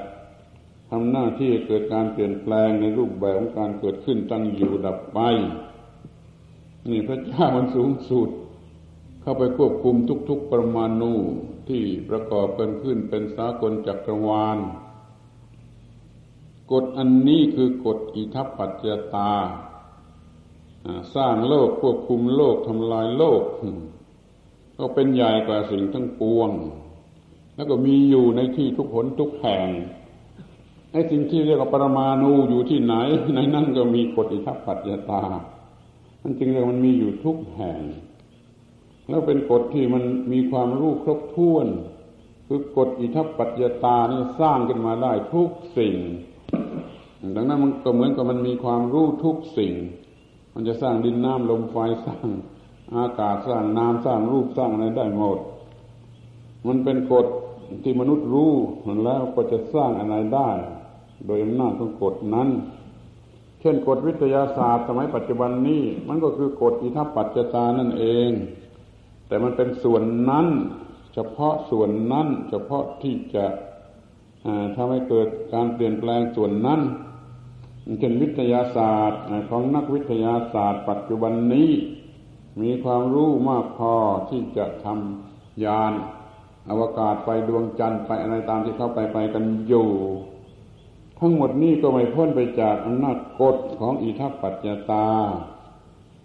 ทำหน้าที่เกิดการเปลี่ยนแปลงในรูปแบบของการเกิดขึ้นตั้งอยู่ดับไป นี่พระเจ้ามันสูงสุด เข้าไปควบคุมทุก ๆ ประมาณูที่ประกอบกันขึ้นเป็นสากลจักรวาล กฎอันนี้คือกฎอิทัปปัจจตา สร้างโลกควบคุมโลกทำลายโลก ก็เป็นใหญ่กว่าสิ่งทั้งปวง แล้วก็มีอยู่ในที่ทุกหนทุกแห่งไอ้สิ่งที่เรียกว่าปรมาณูอยู่ที่ไหน ในนั้นก็มีกฎอิทัปปัจจตามันจริงแล้วมันมีอยู่ทุกแห่ง แล้วเป็นกฎที่มันมีความรู้ครบถ้วน คือกฎอิทัปปัจจตานี่สร้างขึ้นมาได้ทุกสิ่ง ดังนั้นมันก็เหมือนกับมันมีความรู้ทุกสิ่ง มันจะสร้างดินน้ำลมไฟสร้างอากาศสร้างน้ำสร้างรูปสร้างอะไรได้หมด มันเป็นกฎที่มนุษย์รู้แล้วก็จะสร้างอะไรได้ โดยอำนาจของกฎนั้น เช่นกฎวิทยาศาสตร์สมัยปัจจุบันนี้ มันก็คือกฎอิทัปปัจจตานั่นเอง แต่มันเป็นส่วนนั้น เฉพาะส่วนนั้น เฉพาะที่จะทำให้เกิดการเปลี่ยนแปลงส่วนนั้น เช่นวิทยาศาสตร์ของนักวิทยาศาสตร์ ปัจจุบันนี้ มีความรู้มากพอที่จะทำยานอวกาศไปดวงจันทร์ไปอะไรตามที่เขาไปไปกันอยู่ ทั้งหมดนี้ก็ไม่พ้นไปจากอำนาจกฎของอิทัปปัจจตา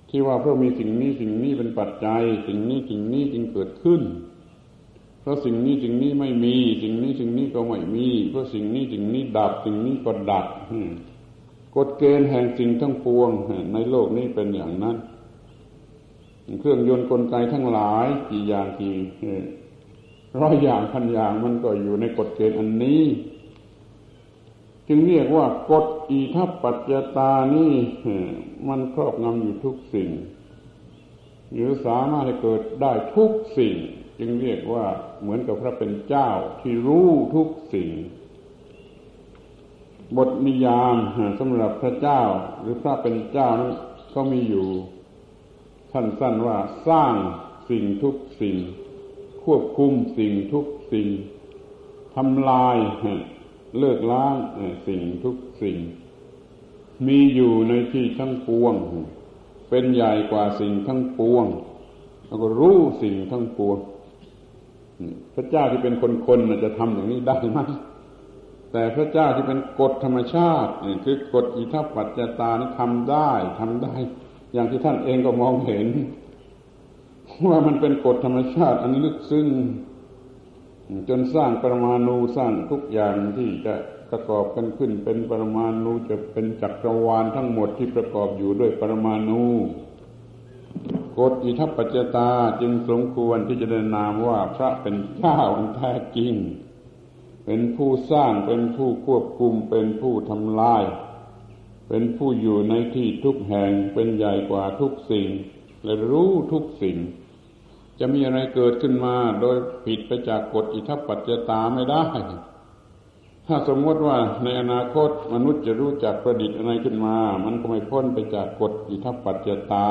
ที่ว่าเพราะมีสิ่งนี้สิ่งนี้เป็นปัจจัย สิ่งนี้สิ่งนี้จึงเกิดขึ้น เพราะสิ่งนี้สิ่งนี้ไม่มี สิ่งนี้สิ่งนี้ก็ไม่มี เพราะสิ่งนี้สิ่งนี้ดับสิ่งนี้ก็ดับ กฎเกณฑ์แห่งสิ่งทั้งปวงในโลกนี้เป็นอย่างนั้น เครื่องยนต์กลไกทั้งหลายกี่อย่างกี่ร้อยอย่างพันอย่างมันก็อยู่ในกฎเกณฑ์อันนี้ จึงเรียกว่ากฎอีทัปปัจจตานี่มันครอบงำอยู่ทุกสิ่ง หรือสามารถให้เกิดได้ทุกสิ่ง จึงเรียกว่าเหมือนกับพระเป็นเจ้าที่รู้ทุกสิ่ง บทนิยามสำหรับพระเจ้า หรือพระเป็นเจ้านั้นก็มีอยู่สั้นๆว่าสร้างสิ่งทุกสิ่ง ควบคุมสิ่งทุกสิ่งทำลายเลิกล้างสิ่งทุกสิ่ง มีอยู่ในที่ทั้งปวง เป็นใหญ่กว่าสิ่งทั้งปวง แล้วก็รู้สิ่งทั้งปวง พระเจ้าที่เป็นคนๆจะทำอย่างนี้ได้ไหม แต่พระเจ้าที่เป็นกฎธรรมชาติคือกฎอิทัปปัจจตานี่ทำได้ทำได้ อย่างที่ท่านเองก็มองเห็น ว่ามันเป็นกฎธรรมชาติ อันลึกซึ้งจนสร้างปรมาณูสร้างทุกอย่างที่จะประกอบกันขึ้นเป็นปรมาณูจะเป็นจักรวาลทั้งหมดที่ประกอบอยู่ด้วยปรมาณูกฎอิทัปปัจจตาจึงสมควรที่จะได้นามว่าพระเป็นเจ้าอันแท้จริง เป็นผู้สร้างเป็นผู้ควบคุมเป็นผู้ทำลาย เป็นผู้อยู่ในที่ทุกแห่งเป็นใหญ่กว่าทุกสิ่ง และรู้ทุกสิ่ง จะมีอะไรเกิดขึ้นมาโดยผิดไปจากกฎอิทัปปัจจตาไม่ได้ ถ้าสมมติว่าในอนาคตมนุษย์จะรู้จักประดิษฐ์อะไรขึ้นมา มันก็ไม่พ้นไปจากกฎอิทัปปัจจตา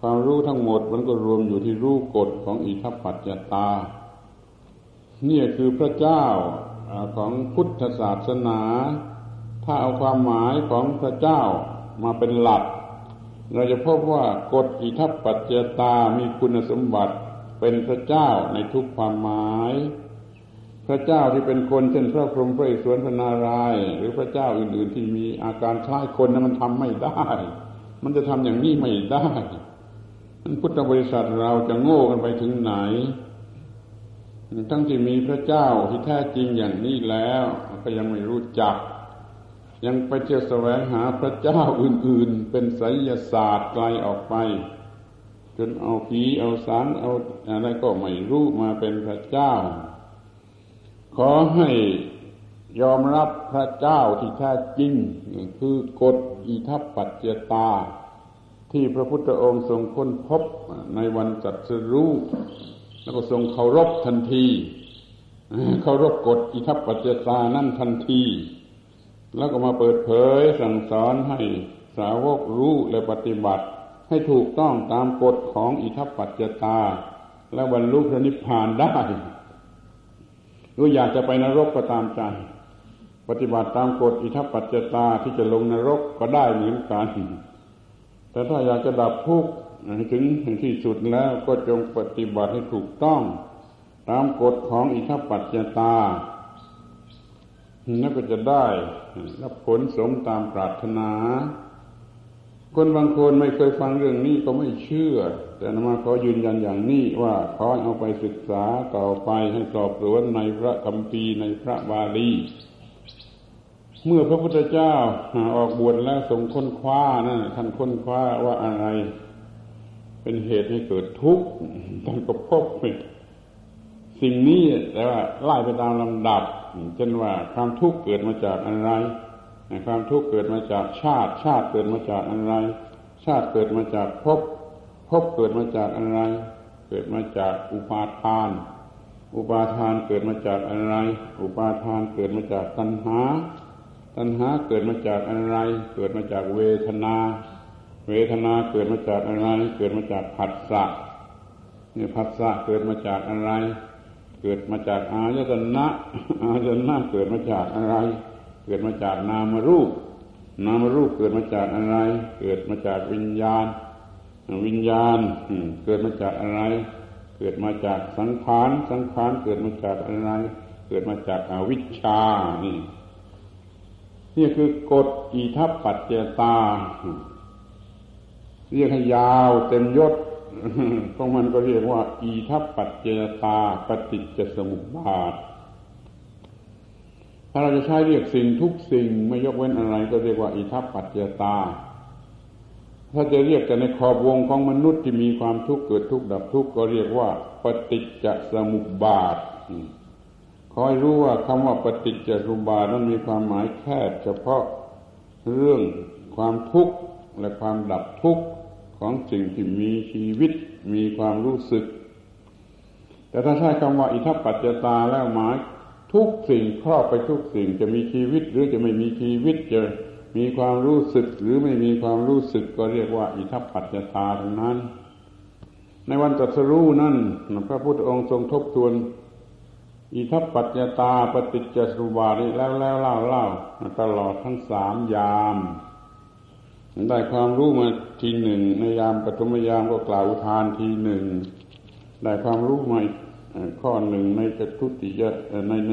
ความรู้ทั้งหมดมันก็รวมอยู่ที่รู้กฎของอิทัปปัจจตา นี่คือพระเจ้าของพุทธศาสนา ถ้าเอาความหมายของพระเจ้ามาเป็นหลัก เราจะพบว่ากฎอิทัปปัจจตามีคุณสมบัติเป็นพระเจ้าในทุกความหมาย พระเจ้าที่เป็นคนเช่นพระพรหมพระอิศวรพระนารายณ์หรือพระเจ้าอื่นๆที่มีอาการคล้ายคนนั้นมันทำไม่ได้ มันจะทำอย่างนี้ไม่ได้พุทธบริษัทเราจะโง่กันไปถึงไหน ทั้งที่มีพระเจ้าที่แท้จริงอย่างนี้แล้วก็ยังไม่รู้จัก ยังไปเที่ยวแสวงหาพระเจ้าอื่น ๆ เป็นไสยศาสตร์ไกลออกไป จนเอาผีเอาสารเอาอะไรก็ไม่รู้มาเป็นพระเจ้า ขอให้ยอมรับพระเจ้าที่แท้จริง คือกฎอิทัปปัจเจตา ที่พระพุทธองค์ทรงค้นพบในวันจัดสรู้ แล้วก็ทรงเคารพทันทีเคารพกฎอิทัปปัจจตานั่นทันที แล้วก็มาเปิดเผยสั่งสอนให้สาวกรู้และปฏิบัติ ให้ถูกต้องตามกฎของอิทัปปัจจตา และบรรลุพระนิพพานได้รู้อยากจะไปนรกก็ตามใจปฏิบัติตามกฎอิทัปปัจจตาที่จะลงนรกก็ได้เหมือนกันแต่ถ้าอยากจะดับทุกข์ ถึงที่สุดแล้วก็จงปฏิบัติให้ถูกต้อง ตามกฎของอิทัปปัจจตานั่นก็จะได้รับผลสมตามปรารถนา คนบางคนไม่เคยฟังเรื่องนี้ก็ไม่เชื่อ แต่นมาขอยืนยันอย่างนี้ว่าขอเอาไปศึกษาต่อไปให้สอบสวนในพระคัมภีร์ในพระบาลีเมื่อพระพุทธเจ้าออกบวชแล้วทรงค้นคว้านะท่านค้นคว้าว่าอะไร เป็นเหตุให้เกิดทุกข์ท่านก็พบสิ่งนี้แต่ว่าไล่ไปตามลำดับเช่นว่าความทุกข์เกิดมาจากอะไร ความทุกข์เกิดมาจากชาติ ชาติเกิดมาจากอะไร ชาติเกิดมาจากภพภพเกิดมาจากอะไร เกิดมาจากอุปาทาน อุปาทานเกิดมาจากอะไร อุปาทานเกิดมาจากตัณหา ตัณหาเกิดมาจากอะไร เกิดมาจากเวทนา เวทนาเกิดมาจากอะไร เกิดมาจากผัสสะนี่ผัสสะเกิดมาจากอะไร เกิดมาจากอายตนะอายตนะเกิดมาจากอะไร เกิดมาจากนามรูป นามรูปเกิดมาจากอะไร เกิดมาจากวิญญาณ วิญญาณเกิดมาจากอะไร เกิดมาจากสังขารสังขารเกิดมาจากอะไร เกิดมาจากอวิชชานี่นี่คือกฎอิทัปปัจเจตา เรียกให้ยาวเต็มยศของมันก็เรียกว่า อีทัปปัจเจตาปฏิจจสมุปบาท ถ้าเราจะใช้เรียกสิ่งทุกสิ่งไม่ยกเว้นอะไรก็เรียกว่า อีทัปปัจเจตา ถ้าจะเรียกแต่ในขอบวงของมนุษย์ที่มีความทุกข์เกิดทุกข์ดับทุกข์ก็เรียกว่า ปฏิจจสมุปบาทคอยรู้ว่าคำว่าปฏิจจสมุปบาทนั้นมีความหมายแค่เฉพาะเรื่องความทุกข์และความดับทุกข์ ของสิ่งที่มีชีวิตมีความรู้สึก แต่ถ้าใช้คำว่าอิทัปปัจจตาแล้วหมายทุกสิ่งครอบไปทุกสิ่งจะมีชีวิตหรือจะไม่มีชีวิตจะมีความรู้สึกหรือไม่มีความรู้สึกก็เรียกว่า อิทัปปัจจตาทั้งนั้น ในวันตรัสรู้นั่นพระพุทธองค์ทรงทบทวนอิทัปปัจจตาปฏิจจสุบาริแล้วแล้วเล่าเล่าตลอดทั้งสามยาม ได้ความรู้มาทีหนึ่งในยามปฐมยามก็กล่าวอุทานทีหนึ่งได้ความรู้มาข้อหนึ่งในจตุติยะในใน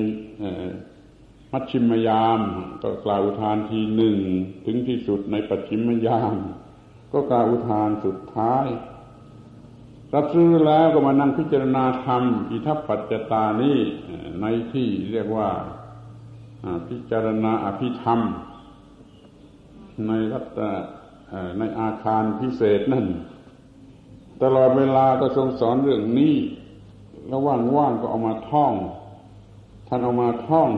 มัชชิมยาม ก็กล่าวอุทานทีหนึ่งถึงที่สุดในปัจฉิมยาม ก็กล่าวอุทานสุดท้าย รับซื้อแล้วก็มานั่งพิจารณาธรรมอิทัปปัจจตานี้ในที่เรียกว่าพิจารณาอภิธรรม ในรัตในอาคารพิเศษนั่น ตลอดเวลาก็ทรงสอนเรื่องนี้ แล้วว่างๆก็เอามาท่อง ท่านเอามาท่อง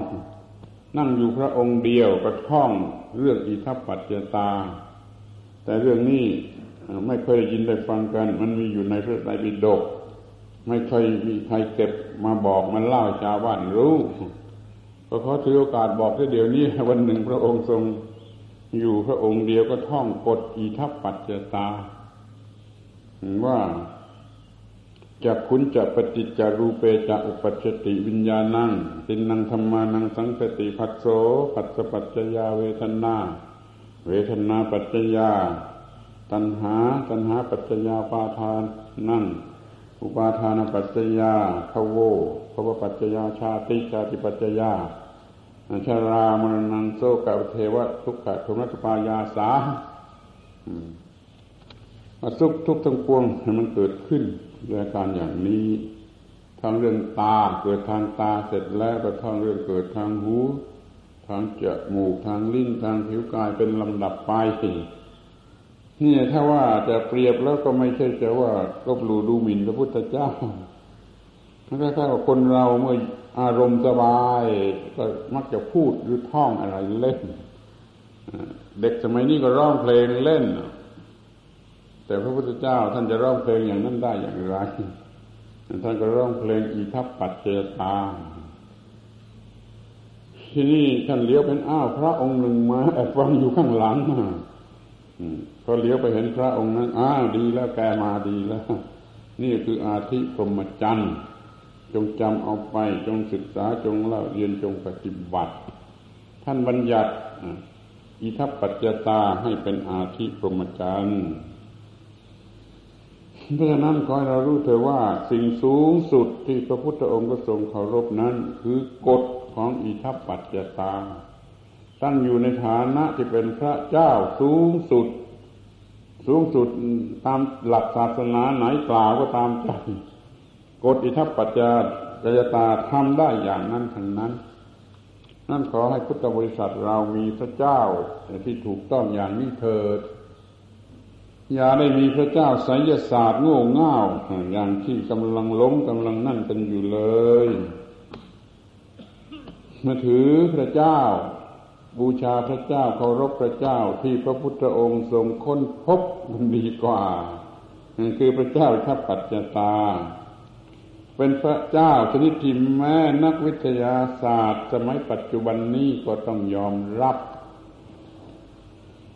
นั่งอยู่พระองค์เดียวก็ท่อง เรื่องอิทัปปัจจตา แต่เรื่องนี้ไม่เคยได้ยินได้ฟังกัน มันมีอยู่ในพระไตรปิฎกไม่เคยมีใครเก็บมาบอกมันเล่าชาวบ้านรู้ ก็ขอถือโอกาสบอกที่เดี๋ยวนี้วันหนึ่งพระองค์ทรง อยู่พระองค์เดียวก็ท่องกฎอีทัปปัจจตา ว่าจากขุนจะปฏิจจารูเปจะอุปัชติวิญญาณังตินังธรรมานังสังสติผัสโสผัสสปัจจยาเวทนา เวทนาปัจจยา ตัณหาตัณหาปัจจยาปาทานนั่นอุปาทานปัจจยาภโวภวปัจจยาชาติชาติปัจจยา ชารามรณังโซกะเทวะทุกขะโทุนัตปายาสาอสุขทุกทั้งปวงมันเกิดขึ้นด้วยการอย่างนี้ทางเรื่องตาเกิดทางตาเสร็จแล้วก็ทางเรื่องเกิดทางหู ทางจมูกทางลิ้นทางผิวกายเป็นลำดับไปนี่ถ้าว่าจะเปรียบแล้วก็ไม่ใช่จะว่าลบหลู่ดูหมิ่นพระพุทธเจ้า ถ้าถ้าคนเราเมื่ออารมณ์สบาย ก็มักจะพูดหรือท่องอะไรเล่น เด็กสมัยนี้ก็ร้องเพลงเล่น แต่พระพุทธเจ้าท่านจะร้องเพลงอย่างนั้นได้อย่างไร ท่านก็ร้องเพลงอีทัปปัจเจตาที่นี่ท่านเลี้ยวเป็นอ้าวพระองค์หนึ่งมาแอบฟังอยู่ข้างหลังพอเลี้ยวไปเห็นพระองค์นั้นอ้าวดีแล้วแกมาดีแล้ว นี่คืออาธิพรหมจันทร์ จงจำเอาไปจงศึกษาจงเล่าเรียนจงปฏิบัติ ท่านบัญญัติอิทัปปัจจตาให้เป็นอาธิพรหมจันทร์เพราะฉะนั้นขอให้เรารู้เถอะว่าสิ่งสูงสุดที่พระพุทธองค์ก็ทรงเคารพนั้น คือกฎของอิทัปปัจจตา ตั้งอยู่ในฐานะที่เป็นพระเจ้าสูงสุด สูงสุดตามหลักศาสนาไหนกล่าวก็ตามใจ กฎอิทัปปัจจายตาทำได้อย่างนั้นทั้งนั้นนั่นขอให้พุทธบริษัทเรามีพระเจ้าที่ถูกต้องอย่างนี้เถิด อย่าได้มีพระเจ้าไสยศาสตร์โง่เง่าอย่างที่กำลังล้มกำลังนั่นกันอยู่เลยมาถือพระเจ้า บูชาพระเจ้าเคารพพระเจ้าที่พระพุทธองค์ทรงค้นพบมันดีกว่า คือพระเจ้าทัพปัจจตา เป็นพระเจ้าชนิดที่แม้นักวิทยาศาสตร์ สมัยปัจจุบันนี้ก็ต้องยอมรับ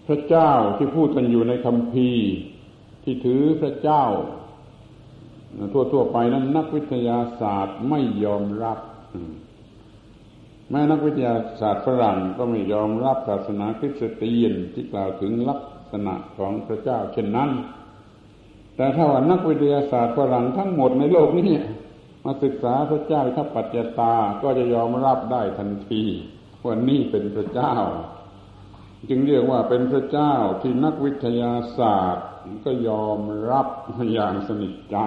พระเจ้าที่พูดกันอยู่ในคำพีที่ถือพระเจ้า ทั่วๆไปนั้นนักวิทยาศาสตร์ไม่ยอมรับแม้นักวิทยาศาสตร์ฝรั่งก็ไม่ยอมรับศาสนาคริสเตียนที่กล่าวถึงลักษณะของพระเจ้าเช่นนั้น แต่ถ้าว่านักวิทยาศาสตร์ฝรั่งทั้งหมดในโลกนี้ มาศึกษาพระเจ้าทัพปัจจตาก็จะยอมรับได้ทันทีว่านี่เป็นพระเจ้า จึงเรียกว่าเป็นพระเจ้าที่นักวิทยาศาสตร์ ก็ยอมรับอย่างสนิทใจ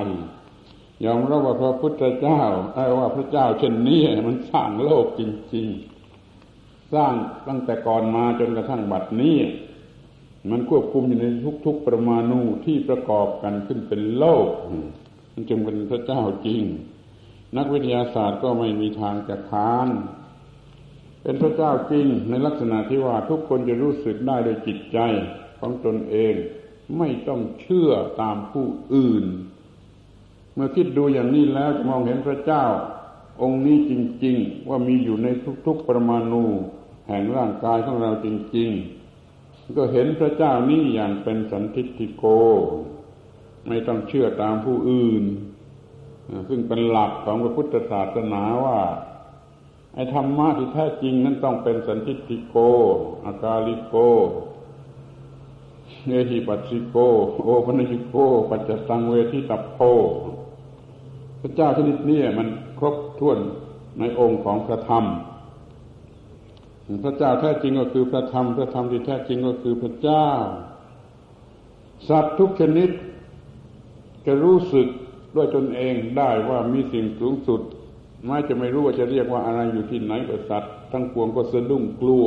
ยอมรับว่าพระพุทธเจ้าไอ้ว่าพระเจ้าเช่นนี้มันสร้างโลกจริง ๆ สร้างตั้งแต่ก่อนมาจนกระทั่งบัดนี้ มันควบคุมอยู่ในทุก ๆ ประมาณูที่ประกอบกันขึ้นเป็นโลก มันจึงเป็นพระเจ้าจริง นักวิทยาศาสตร์ก็ไม่มีทางจะค้าน เป็นพระเจ้าจริงในลักษณะที่ว่าทุกคนจะรู้สึกได้โดยจิตใจของตนเอง ไม่ต้องเชื่อตามผู้อื่น เมื่อคิดดูอย่างนี้แล้วจะมองเห็นพระเจ้า องค์นี้จริง ๆ ว่ามีอยู่ในทุก ๆประมาณูแห่งร่างกายของเราจริง ๆ ก็เห็นพระเจ้านี้อย่างเป็นสันทิฏฐิโก ไม่ต้องเชื่อตามผู้อื่น ซึ่งเป็นหลักของพระพุทธศาสนาว่าไอ้ธรรมะที่แท้จริงนั้นต้องเป็นสันติติโก อากาลิโกเอหิปัสสิโก โอปัญิโก ปัจจตังเวทิตัพโพพระเจ้าชนิดนี้มันครบถ้วนในองค์ของพระธรรม พระเจ้าแท้จริงก็คือพระธรรม พระธรรมที่แท้จริงก็คือพระเจ้า สัตว์ทุกชนิดจะรู้สึก ด้วยตนเองได้ว่ามีสิ่งสูงสุดไม่จะไม่รู้ว่าจะเรียกว่าอะไรอยู่ที่ไหนก็สัตว์ทั้งปวงก็สะดุ้งกลัว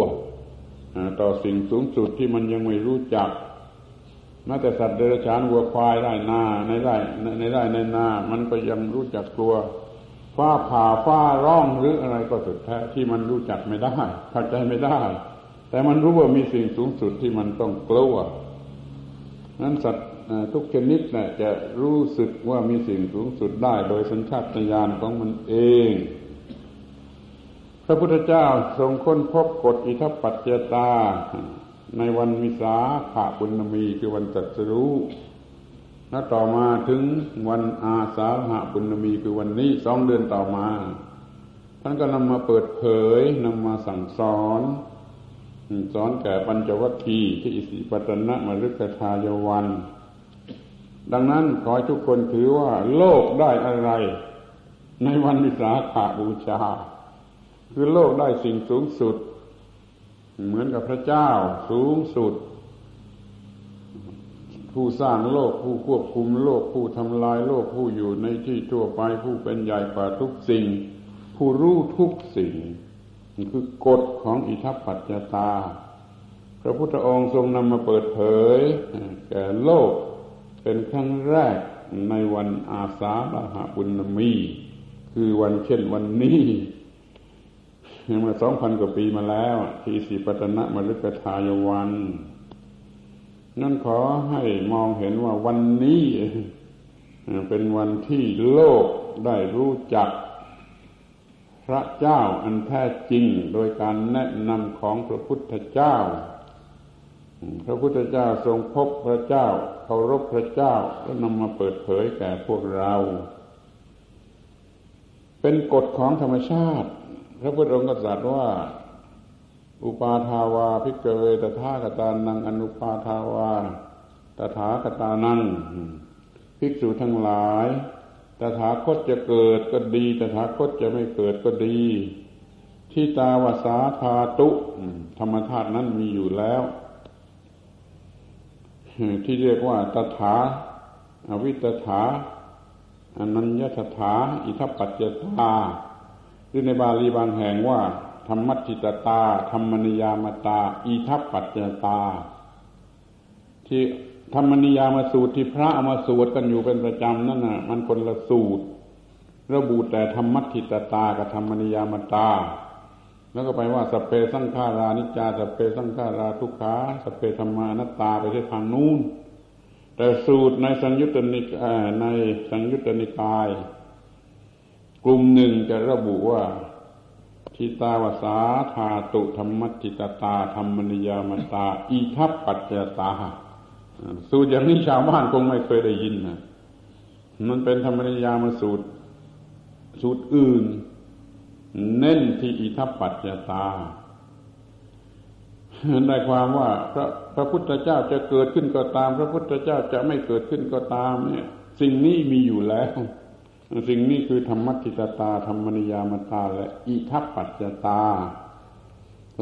ต่อสิ่งสูงสุดที่มันยังไม่รู้จักแม้แต่สัตว์เดรัจฉานวัวควายไร่นาในไร่ในไร่ในนา มันก็ยังรู้จักกลัวฟ้าผ่าฟ้าร้องหรืออะไรก็สุดแท้ที่มันรู้จักไม่ได้เข้าใจไม่ได้ แต่มันรู้ว่ามีสิ่งสูงสุดที่มันต้องกลัวนั้นสัตว์ ทุกชนิดนะจะรู้สึกว่ามีสิ่งสูงสุดได้โดยสัญชาตญาณของมันเอง พระพุทธเจ้าทรงค้นพบกฎอิทัปปัจจตา ในวันมิสาขาปุณมีคือวันจัดสรู้และต่อมาถึงวันอาสาหะปุณมีคือวันนี้สองเดือนต่อมาท่านก็นำมาเปิดเผยนำมาสั่งสอนสอนแก่ปัญจวัคคีย์ที่อิสิปตนะมฤคทายวัน ดังนั้นขอทุกคนถือว่าโลกได้อะไร ในวันวิสาขาบูชา คือโลกได้สิ่งสูงสุด เหมือนกับพระเจ้าสูงสุด ผู้สร้างโลกผู้ควบคุมโลกผู้ทำลายโลกผู้อยู่ในที่ทั่วไปผู้เป็นใหญ่กว่าทุกสิ่ง ผู้รู้ทุกสิ่งคือกฎของอิทัปปัจจตา พระพุทธองค์ทรงนำมาเปิดเผย แก่โลก เป็นครั้งแรกในวันอาสาฬหบุญมี คือวันเช่นวันนี้เมื่อสองพันกว่าปีมาแล้วที่สีปัตนะมฤคทายวันนั่นขอให้มองเห็นว่าวันนี้เป็นวันที่โลกได้รู้จัก พระเจ้าอันแท้จริงโดยการแนะนำของพระพุทธเจ้า พระพุทธเจ้าทรงพบพระเจ้า เคารพพระเจ้าก็นำมาเปิดเผยแก่พวกเรา เป็นกฎของธรรมชาติ พระพุทธองค์ก็ตรัสว่า อุปาทาวาพิกเวตถากตานังอนุปาทาวาตถาคตานังภิกษุทั้งหลายตถาคตจะเกิดก็ดี ตถาคตจะไม่เกิดก็ดีที่ตาวาสาธาตุธรรมธาตุนั้นมีอยู่แล้ว ที่เรียกว่าตถาอวิตถาอนัญญตถา อิทัปปัจจตา หรือในบาลีบางแห่งว่า ธรรมัจิตตา ธรรมนิยามตา อิทัปปัจจตา ที่ธรรมนิยามสูตรที่พระเอามาสวดกันอยู่เป็นประจำนั่นน่ะ มันคนละสูตร ระบุแต่ธรรมัจิตตากับธรรมนิยามตา แล้วก็ไปว่าสเปสังขารานิจจาสเปสังขาราทุกขาสเปธรรมานัตตาไปที่ทางนู้นแต่สูตรในสังยุตตนิในสังยุตตนิกาย กลุ่มหนึ่งจะระบุว่าทิตาวสาธาตุธรรมจิตตาธรรมนิยามตาอิทัปปัจจตาสูตรอย่างนี้ชาวบ้านคงไม่เคยได้ยินนะมันเป็นธรรมนิยามสูตร สูตรอื่น เน้นที่อิทัปปัจจตาได้ความว่าพระพระพุทธเจ้าจะเกิดขึ้นก็ตาม พระพุทธเจ้าจะไม่เกิดขึ้นก็ตาม เนี่ย สิ่งนี้มีอยู่แล้ว สิ่งนี้คือธรรมติตตา ธรรมนิยามตา และอิทัปปัจจตา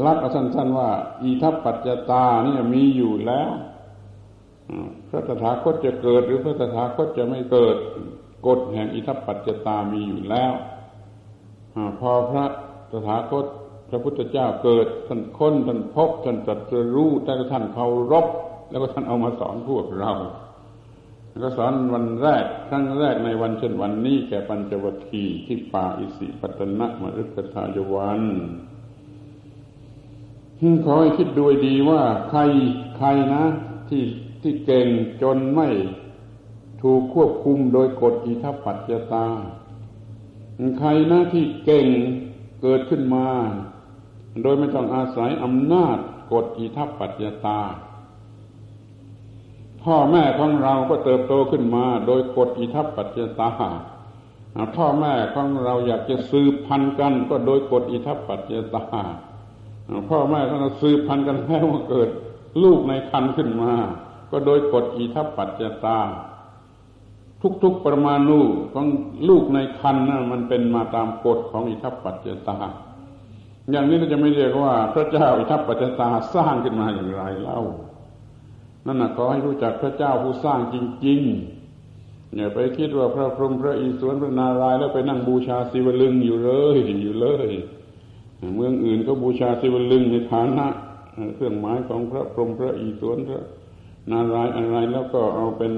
ลักษสั้นๆว่า อิทัปปัจจตาเนี่ยมีอยู่แล้วพระตถาคตจะเกิด หรือพระตถาคตจะไม่เกิดกฎแห่งอิทัปปัจจตามีอยู่แล้ว พอพระตถาคตพระพุทธเจ้าเกิดท่านค้นท่านพบท่านตรัสรู้แต่ท่านเคารพแล้วก็ท่านเอามาสอนพวกเราแล้วก็สอนวันแรกครั้งแรกในวันเช่นวันนี้แก่ปัญจวัคคีย์ที่ป่าอิสิปตนะมฤคทายวันขอให้คิดดูดีว่าใครใครนะ ที่ที่เก่งจนไม่ถูกควบคุมโดยกฎอิทัปปัจจตา ใครหนะที่เก่งเกิดขึ้นมา โดยไม่ต้องอาศัยอำนาจกฎอิทัปปัจจตา พ่อแม่ของเราก็เติบโตขึ้นมา โดยกฎอิทัปปัจจตาพ่อแม่ของเราอยากจะสืบพันธุ์กันก็โดยกฎอิทัปปัจจตาพ่อแม่ของเราสืบพันธุ์กันแล้ว่าเกิดลูกในคันขึ้นมา ก็โดยกฎอิทัปปัจจตา ทุกๆประมาณูของลูกในคันนะมันเป็นมาตามกฎของอิทัปปัจจตาอย่างนี้เราจะไม่เรียกว่า พระเจ้าอิทัปปัจจตาสร้างขึ้นมาอย่างไรเล่า นั่นนะขอให้รู้จักพระเจ้าผู้สร้างจริงๆอย่าไปคิดว่าพระพรหมพระอิศวรพระนารายณ์แล้วไปนั่งบูชาศิวลึงอยู่เลยอยู่เลย เมืองอื่นก็บูชาศิวลึงในฐานะเครื่องหมายของพระพรหมพระอิศวรพระนารายณ์อะไรแล้วก็เอาเป็น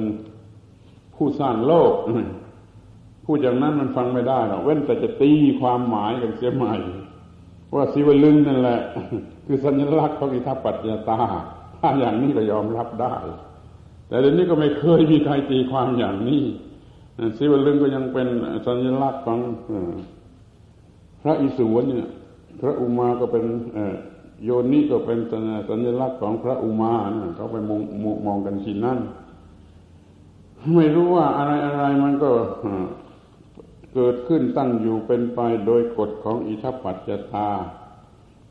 ผู้สร้างโลกพูดอย่างนั้นมันฟังไม่ได้หรอกเว้นแต่จะตีความหมายกันเสียใหม่ ว่าศิวลึงนั่นแหละ คือสัญลักษณ์ของอิทัปปัจจตา ถ้าอย่างนี้ก็ยอมรับได้ แต่เดี๋ยวนี้ก็ไม่เคยมีใครตีความอย่างนี้ศิวลึงก็ยังเป็นสัญลักษณ์ของพระอิศวรเนี่ย พระอุมาก็เป็นโยนนี่ก็เป็นสัญลักษณ์ของพระอุมาเขาไปมองมองกันทีนั่น ไม่รู้ว่าอะไรอะไรมันก็เกิดขึ้นตั้งอยู่เป็นไปโดยกฎของอิทัปปัจจตา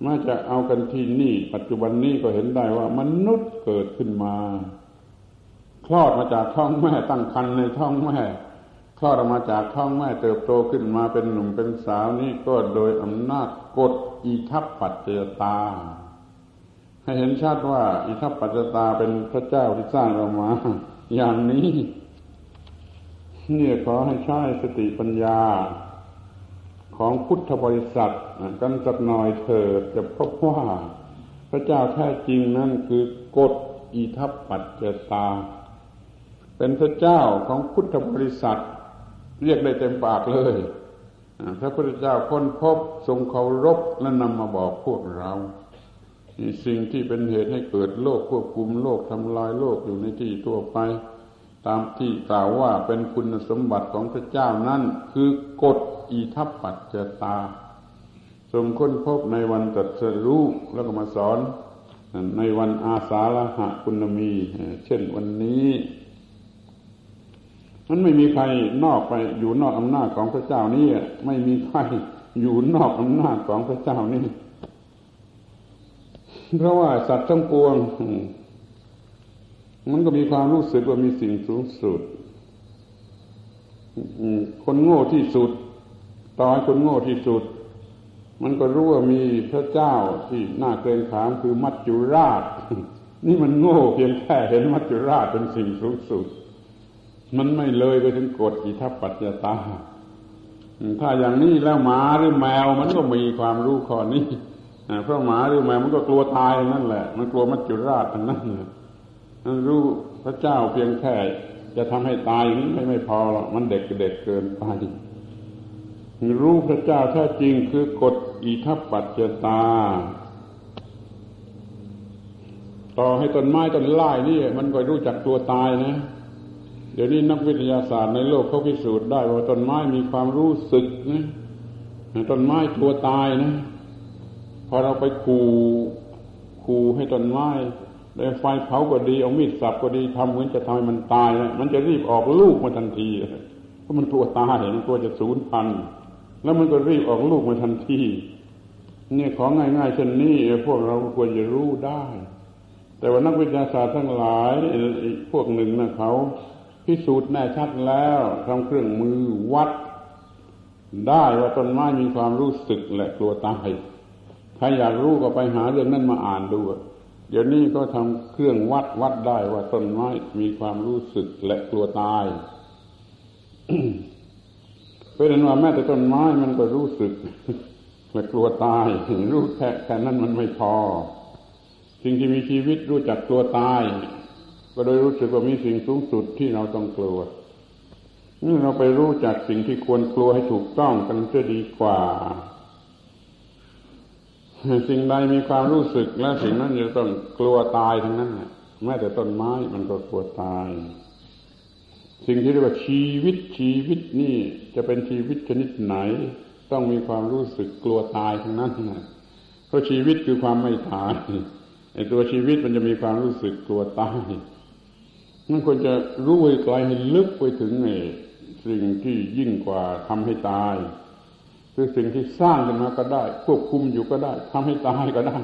มาจะเอากันที่นี่ ปัจจุบันนี้ก็เห็นได้ว่ามนุษย์เกิดขึ้นมา คลอดมาจากท้องแม่ตั้งครรภ์ในท้องแม่คลอดออกมาจากท้องแม่เติบโตขึ้นมาเป็นหนุ่มเป็นสาวนี่ก็โดยอำนาจกฎอิทัปปัจจตา ให้เห็นชัดว่าอิทัปปัจจตาเป็นพระเจ้าที่สร้างเรามา อย่างนี้เนี่ยขอให้ใช้สติปัญญาของพุทธบริษัทกันสักหน่อยเถิดจะพบว่าพระเจ้าแท้จริงนั่นคือกฎอิทัปปัจจตา เป็นพระเจ้าของพุทธบริษัท เรียกได้เต็มปากเลยพระพุทธเจ้าค้นพบทรงเคารพและนำมาบอกพวกเรา สิ่งที่เป็นเหตุให้เกิดโลกควบคุมโลกทำลายโลกอยู่ในที่ทั่วไป ตามที่กล่าวว่าเป็นคุณสมบัติของพระเจ้านั่นคือกฎอิทัปปัจจตา ทรงค้นพบในวันตัดสรู้แล้วก็มาสอน ในวันอาสาฬหะคุณมี เช่นวันนี้มันไม่มีใครนอกไปอยู่นอกอำนาจของพระเจ้านี่ไม่มีใครอยู่นอกอำนาจของพระเจ้านี่ เพราะว่าสัตว์ทั้งปวง มันก็มีความรู้สึกว่ามีสิ่งสูงสุด คนโง่ที่สุดตอให้คนโง่ที่สุด มันก็รู้ว่ามีพระเจ้าที่น่าเกรงขามคือมัจจุราช นี่มันโง่เพียงแค่เห็นมัจจุราชเป็นสิ่งสูงสุด มันไม่เลยไปถึงกฎอิทัปปัจจตาถ้าอย่างนี้แล้วหมาหรือแมวมันก็มีความรู้ข้อนี้ เพราะหมาหรือแมวมันก็กลัวตายนั่นแหละ มันกลัวมัจจุราชทั้งนั้นมันรู้พระเจ้าเพียงแค่จะทำให้ตายนี้ไม่ไม่พอหรอกมันเด็กเด็กเกินไปรู้พระเจ้าแท้จริงคือกฎอิทัปปัจจตา ต่อให้ต้นไม้ต้นไม้นี่ มันก็รู้จักตัวตายนะ เดี๋ยวนี้นักวิทยาศาสตร์ในโลกเขาพิสูจน์ได้ว่าต้นไม้มีความรู้สึกนะต้นไม้ตัวตายนะ พอเราไปขู่ขู่ให้ต้นไม้ได้ไฟเผาก็ดีเอามีดสับก็ดีทำเหมือนจะทำให้มันตายนะมันจะรีบออกลูกมาทันทีเพราะมันตัวตายมันตัวจะสูญพันธุ์แล้วมันก็รีบออกลูกมาทันทีเนี่ยของง่ายๆเช่นนี้พวกเราควรจะรู้ได้ แต่ว่านักวิทยาศาสตร์ทั้งหลายพวกหนึ่งนะเขาพิสูจน์แน่ชัดแล้วทำเครื่องมือวัด ได้ว่าต้นไม้มีความรู้สึกและกลัวตาย ใครอยากรู้ก็ไปหาเรื่องนั้นมาอ่านดู เดี๋ยวนี้ก็ทำเครื่องวัดวัดได้ว่าต้นไม้มีความรู้สึกและกลัวตายเพราะนั้นว่าแม้แต่ต้นไม้มันก็รู้สึกและกลัวตาย รู้แค่แค่นั้นมันไม่พอ สิ่งที่มีชีวิตรู้จักกลัวตาย ก็โดยรู้สึกว่ามีสิ่งสูงสุดที่เราต้องกลัวนี่เราไปรู้จักสิ่งที่ควรกลัวให้ถูกต้องกันจะดีกว่า สิ่งใดมีความรู้สึกและสิ่งนั้นจะต้องกลัวตายทั้งนั้นแม้แต่ต้นไม้มันก็กลัวตาย สิ่งที่เรียกว่าชีวิตชีวิตนี่จะเป็นชีวิตชนิดไหน ต้องมีความรู้สึกกลัวตายทั้งนั้นเพราะชีวิตคือความไม่ตายไอ้ตัวชีวิตมันจะมีความรู้สึกกลัวตายมันควรจะรู้ไว้ไกลให้ลึกไปถึงไอ้สิ่งที่ยิ่งกว่าทำให้ตาย คือสิ่งที่สร้างขึ้นมาก็ได้ ควบคุมอยู่ก็ได้ทำให้ตายก็ได้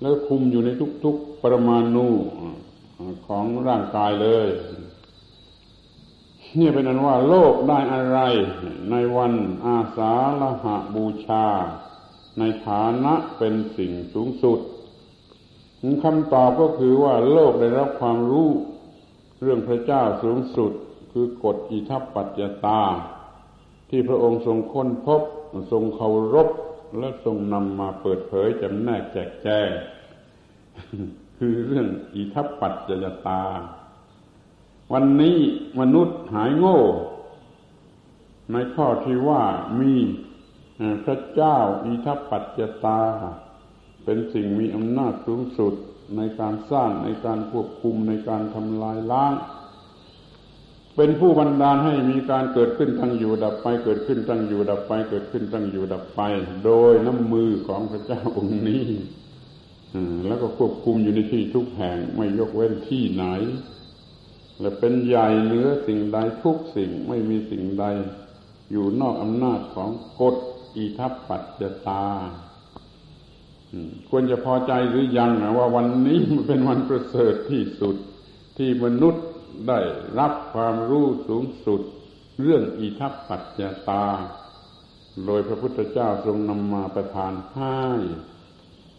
แล้วคุมอยู่ในทุกๆปรมาณูของร่างกายเลยนี่เป็นนั้นว่าโลกได้อะไร ในวันอาสาฬหะบูชา ในฐานะเป็นสิ่งสูงสุดคำตอบก็คือว่าโลกได้รับความรู้เรื่องพระเจ้าสูงสุด คือกฎอิทัปปัจจตา ที่พระองค์ทรงค้นพบ ทรงเคารพและทรงนำมาเปิดเผยจำแนกแจกแจง คือเรื่องอิทัปปัจจยตา วันนี้มนุษย์หายโง่ ในข้อที่ว่ามีพระเจ้าอิทัปปัจจตา เป็นสิ่งมีอำนาจสูงสุดในการสร้างในการควบคุมในการทำลายล้าง เป็นผู้บันดาลให้มีการเกิดขึ้นตั้งอยู่ดับไปเกิดขึ้นตั้งอยู่ดับไป เกิดขึ้นตั้งอยู่ดับไป โดยน้ำมือของพระเจ้าองค์นี้แล้วก็ควบคุมอยู่ในที่ทุกแห่งไม่ยกเว้นที่ไหน และเป็นใหญ่เหนือสิ่งใดทุกสิ่งไม่มีสิ่งใด อยู่นอกอำนาจของกฎอิทัปปัจจตาควรจะพอใจหรือยังว่าวันนี้มันเป็นวันประเสริฐที่สุดที่มนุษย์ ได้รับความรู้สูงสุด เรื่องอิทัปปัจจตา โดยพระพุทธเจ้าทรงนำมาประทานให้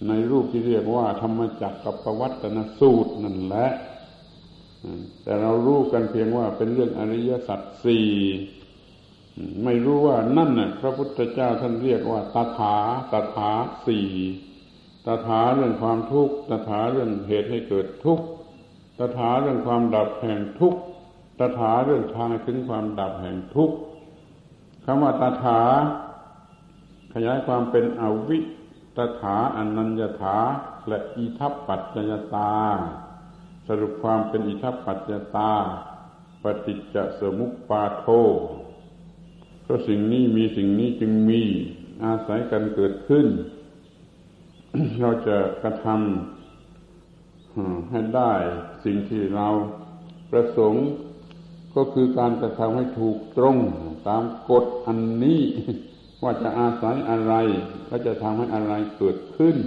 ในรูปที่เรียกว่า ธรรมจักรกับปวัตนสูตรนั่นแหละ แต่เรารู้กันเพียงว่าเป็นเรื่องอริยสัจสี่ไม่รู้ว่านั่นน่ะพระพุทธเจ้าท่านเรียกว่าตถาตถาสี่ตถาเรื่องความทุกข์ตถาเรื่องเหตุให้เกิดทุกข์ ตถาเรื่องความดับแห่งทุกข์ตถาเรื่องทางถึงความดับแห่งทุกข์คำว่าตถา ขยายความเป็นอวิตถาอนัญญถาและอิทัปปัจจยตา สรุปความเป็นอิทัปปัจจยตา ปฏิจจสมุปปาโทเพราะสิ่งนี้มีสิ่งนี้จึงมีอาศัยกันเกิดขึ้น เราจะกระทำ ให้ได้สิ่งที่เราประสงค์ก็คือการกระทำให้ถูกตรง ตามกฎอันนี้ ว่าจะอาศัยอะไรและจะทำให้อะไรเกิดขึ้น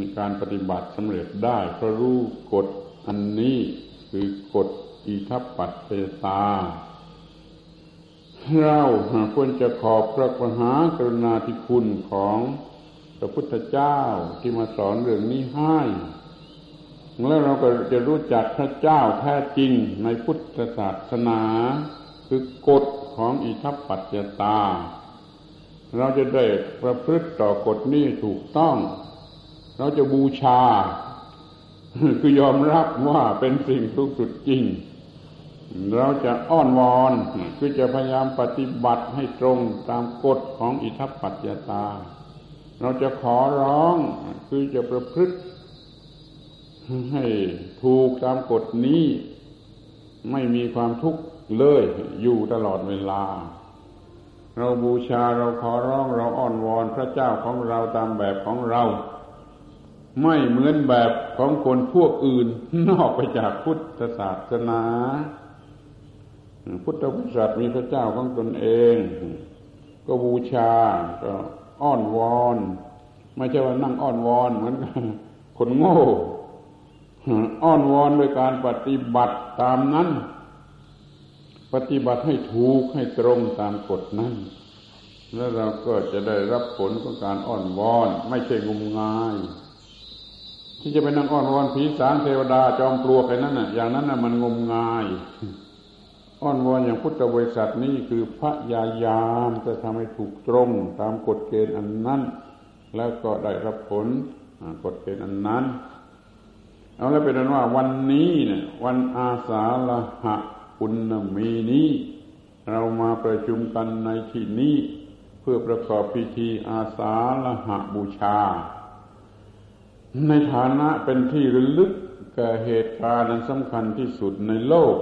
มีการปฏิบัติสำเร็จได้เพราะรู้กฎอันนี้ คือกฎอิทัปปัตเตตา เราควรจะขอบพระมหากรุณาธิคุณของพระพุทธเจ้าที่มาสอนเรื่องนี้ให้ แล้วเราก็จะรู้จักพระเจ้าแท้จริงในพุทธศาสนา คือกฎของอิทัปปัจจตา เราจะได้ประพฤติต่อกฎนี้ถูกต้อง เราจะบูชา คือยอมรับว่าเป็นสิ่งทุกสุดจริง เราจะอ้อนวอนคือจะพยายามปฏิบัติให้ตรงตามกฎของอิทัปปัจจตา เราจะขอร้องคือจะประพฤติ ให้ถูกตามกฎนี้ไม่มีความทุกข์เลยอยู่ตลอดเวลา เราบูชาเราขอร้องเราอ้อนวอนพระเจ้าของเราตามแบบของเรา ไม่เหมือนแบบของคนพวกอื่น นอกไปจากพุทธศาสนา พุทธบริษัทมีพระเจ้าของตนเอง ก็บูชาก็อ้อนวอน ไม่ใช่ว่านั่งอ้อนวอนเหมือนคนโง่ อ้อนวอนโดยการปฏิบัติตามนั้น ปฏิบัติให้ถูกให้ตรงตามกฎนั้น แล้วเราก็จะได้รับผลของการอ้อนวอน ไม่ใช่งมงาย ที่จะไปนั่งอ้อนวอนผีสางเทวดาจอมปลวกอะไรนั้นน่ะอย่างนั้นน่ะมันงมงายอ้อนวอนอย่างพุทธบริษัทนี้คือพระยายามจะทำให้ถูกตรงตามกฎเกณฑ์อันนั้น แล้วก็ได้รับผลกฎเกณฑ์อันนั้น เอาแล้วเป็นว่าวันนี้เนี่ยวันอาสาฬหะปุณมีนี้ เรามาประชุมกันในที่นี้ เพื่อประกอบพิธีอาสาฬหะบูชา ในฐานะเป็นที่ระลึกแก่เหตุการณ์นั้นสำคัญที่สุดในโลก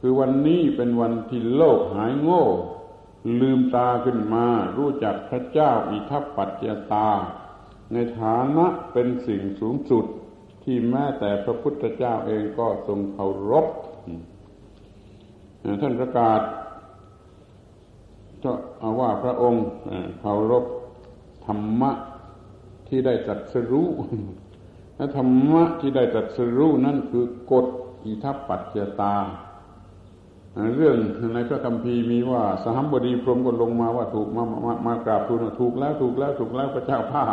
คือวันนี้เป็นวันที่โลกหายโง่ ลืมตาขึ้นมารู้จักพระเจ้าอิทัปปัจจตา ในฐานะเป็นสิ่งสูงสุด ที่แม้แต่พระพุทธเจ้าเองก็ทรงเคารพท่านประกาศก็เอาว่าพระองค์เคารพธรรมะที่ได้ตรัสรู้และธรรมะที่ได้ตรัสรู้นั่นคือกฎอิทัปปัจจตา เรื่องในพระคัมภีร์มีว่าสหัมบดีพรมก็ลงมาว่าถูกมามามากราบทูลถูกแล้วถูกแล้วถูกแล้วพระเจ้าพ้า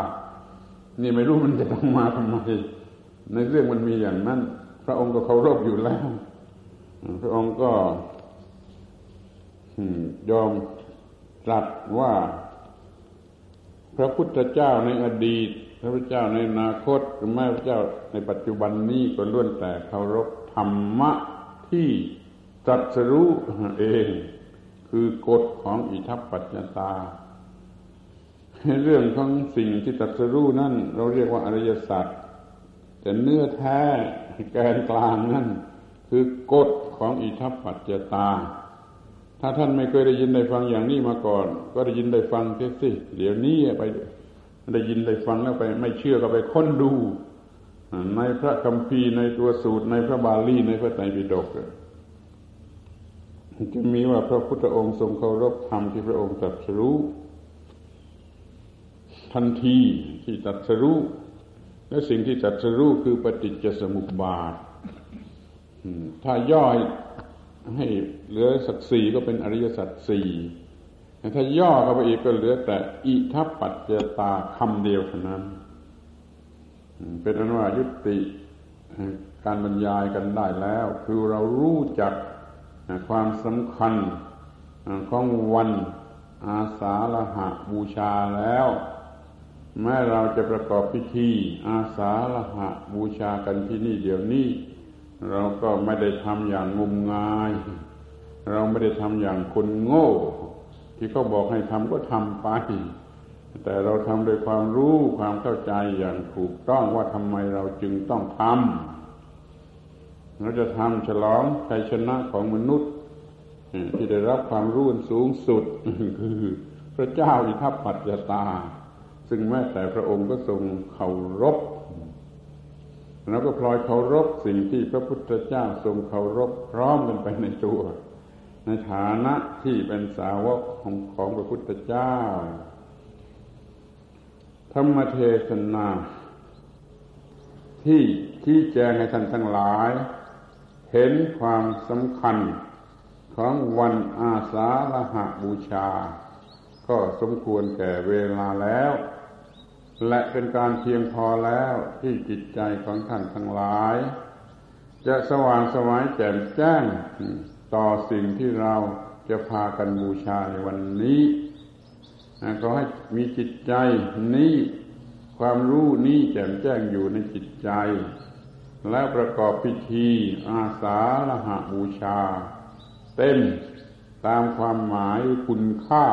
นี่ไม่รู้มันจะต้องมาทำไม ในเรื่องมันมีอย่างนั้น พระองค์ก็เคารพอยู่แล้ว พระองค์ก็ยอมตรัสว่า พระพุทธเจ้าในอดีต พระพุทธเจ้าในอนาคตหรือแม่พระเจ้าในปัจจุบันนี้ก็ล้วนแต่เคารพธรรมะที่ตรัสรู้เอง คือกฎของอิทัปปัจจตาเรื่องของสิ่งที่ตรัสรู้นั่นเราเรียกว่าอริยสัจ แต่เนื้อแท้แกนกลางนั่นคือกฎของอิทัปปัจจตา ถ้าท่านไม่เคยได้ยินได้ฟังอย่างนี้มาก่อน ก็ได้ยินได้ฟังเสียสิเดี๋ยวนี้ไปได้ยินได้ฟังแล้วไป ไม่เชื่อก็ไปค้นดู ในพระคัมภีร์ในตัวสูตรในพระบาลีในพระไตรปิฎกจะมีว่าพระพุทธองค์ทรงเคารพธรรมที่พระองค์ตรัสรู้ ทันทีที่ตัดสรู้ และสิ่งที่ตัดสรู้คือปฏิจจสมุปบาทถ้าย่อยให้เหลือสักสี่ก็เป็นอริยสัจสี่ถ้าย่อเข้าไปอีกก็เหลือแต่อิทัปปัจเจตาคำเดียวเท่านั้น เป็นอนุว่ายุติการบรรยายกันได้แล้ว คือเรารู้จักความสำคัญของวันอาสาฬหะบูชาแล้ว แม้เราจะประกอบพิธีอาสาละหะบูชากันที่นี่เดี๋ยวนี้ เราก็ไม่ได้ทำอย่างงมงาย เราไม่ได้ทำอย่างคนโง่ ที่เขาบอกให้ทำก็ทำไป แต่เราทำโดยความรู้ความเข้าใจอย่างถูกต้องว่าทำไมเราจึงต้องทำเราจะทำฉลองชัยชนะของมนุษย์ที่ได้รับความรู้สูงสุดคือพระเจ้าอิทัปปัจจตา ซึ่งแม้แต่พระองค์ก็ทรงเคารพแล้วก็พลอยเคารพสิ่งที่พระพุทธเจ้าทรงเคารพพร้อมกันไปในตัว ในฐานะที่เป็นสาวกของของพระพุทธเจ้า ธรรมเทศนา ที่ที่แจงให้ท่านทั้งหลาย เห็นความสำคัญของวันอาสาฬหบูชา ก็สมควรแก่เวลาแล้ว และเป็นการเพียงพอแล้วที่จิตใจของท่านทั้งหลาย จะสว่างสวายแจ่มแจ้งต่อสิ่งที่เราจะพากันบูชาในวันนี้ก็ให้มีจิตใจนี้ความรู้นี้แจ่มแจ้งอยู่ในจิตใจ แล้วประกอบพิธีอาสาละหะบูชา เต็มตามความหมายคุณค่า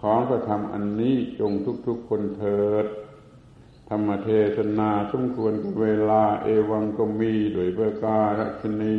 ของพระธรรมอันนี้จงทุกๆคนเถิด ธรรมเทศนาสมควรกับเวลาเอวังก็มีโดยประการชนี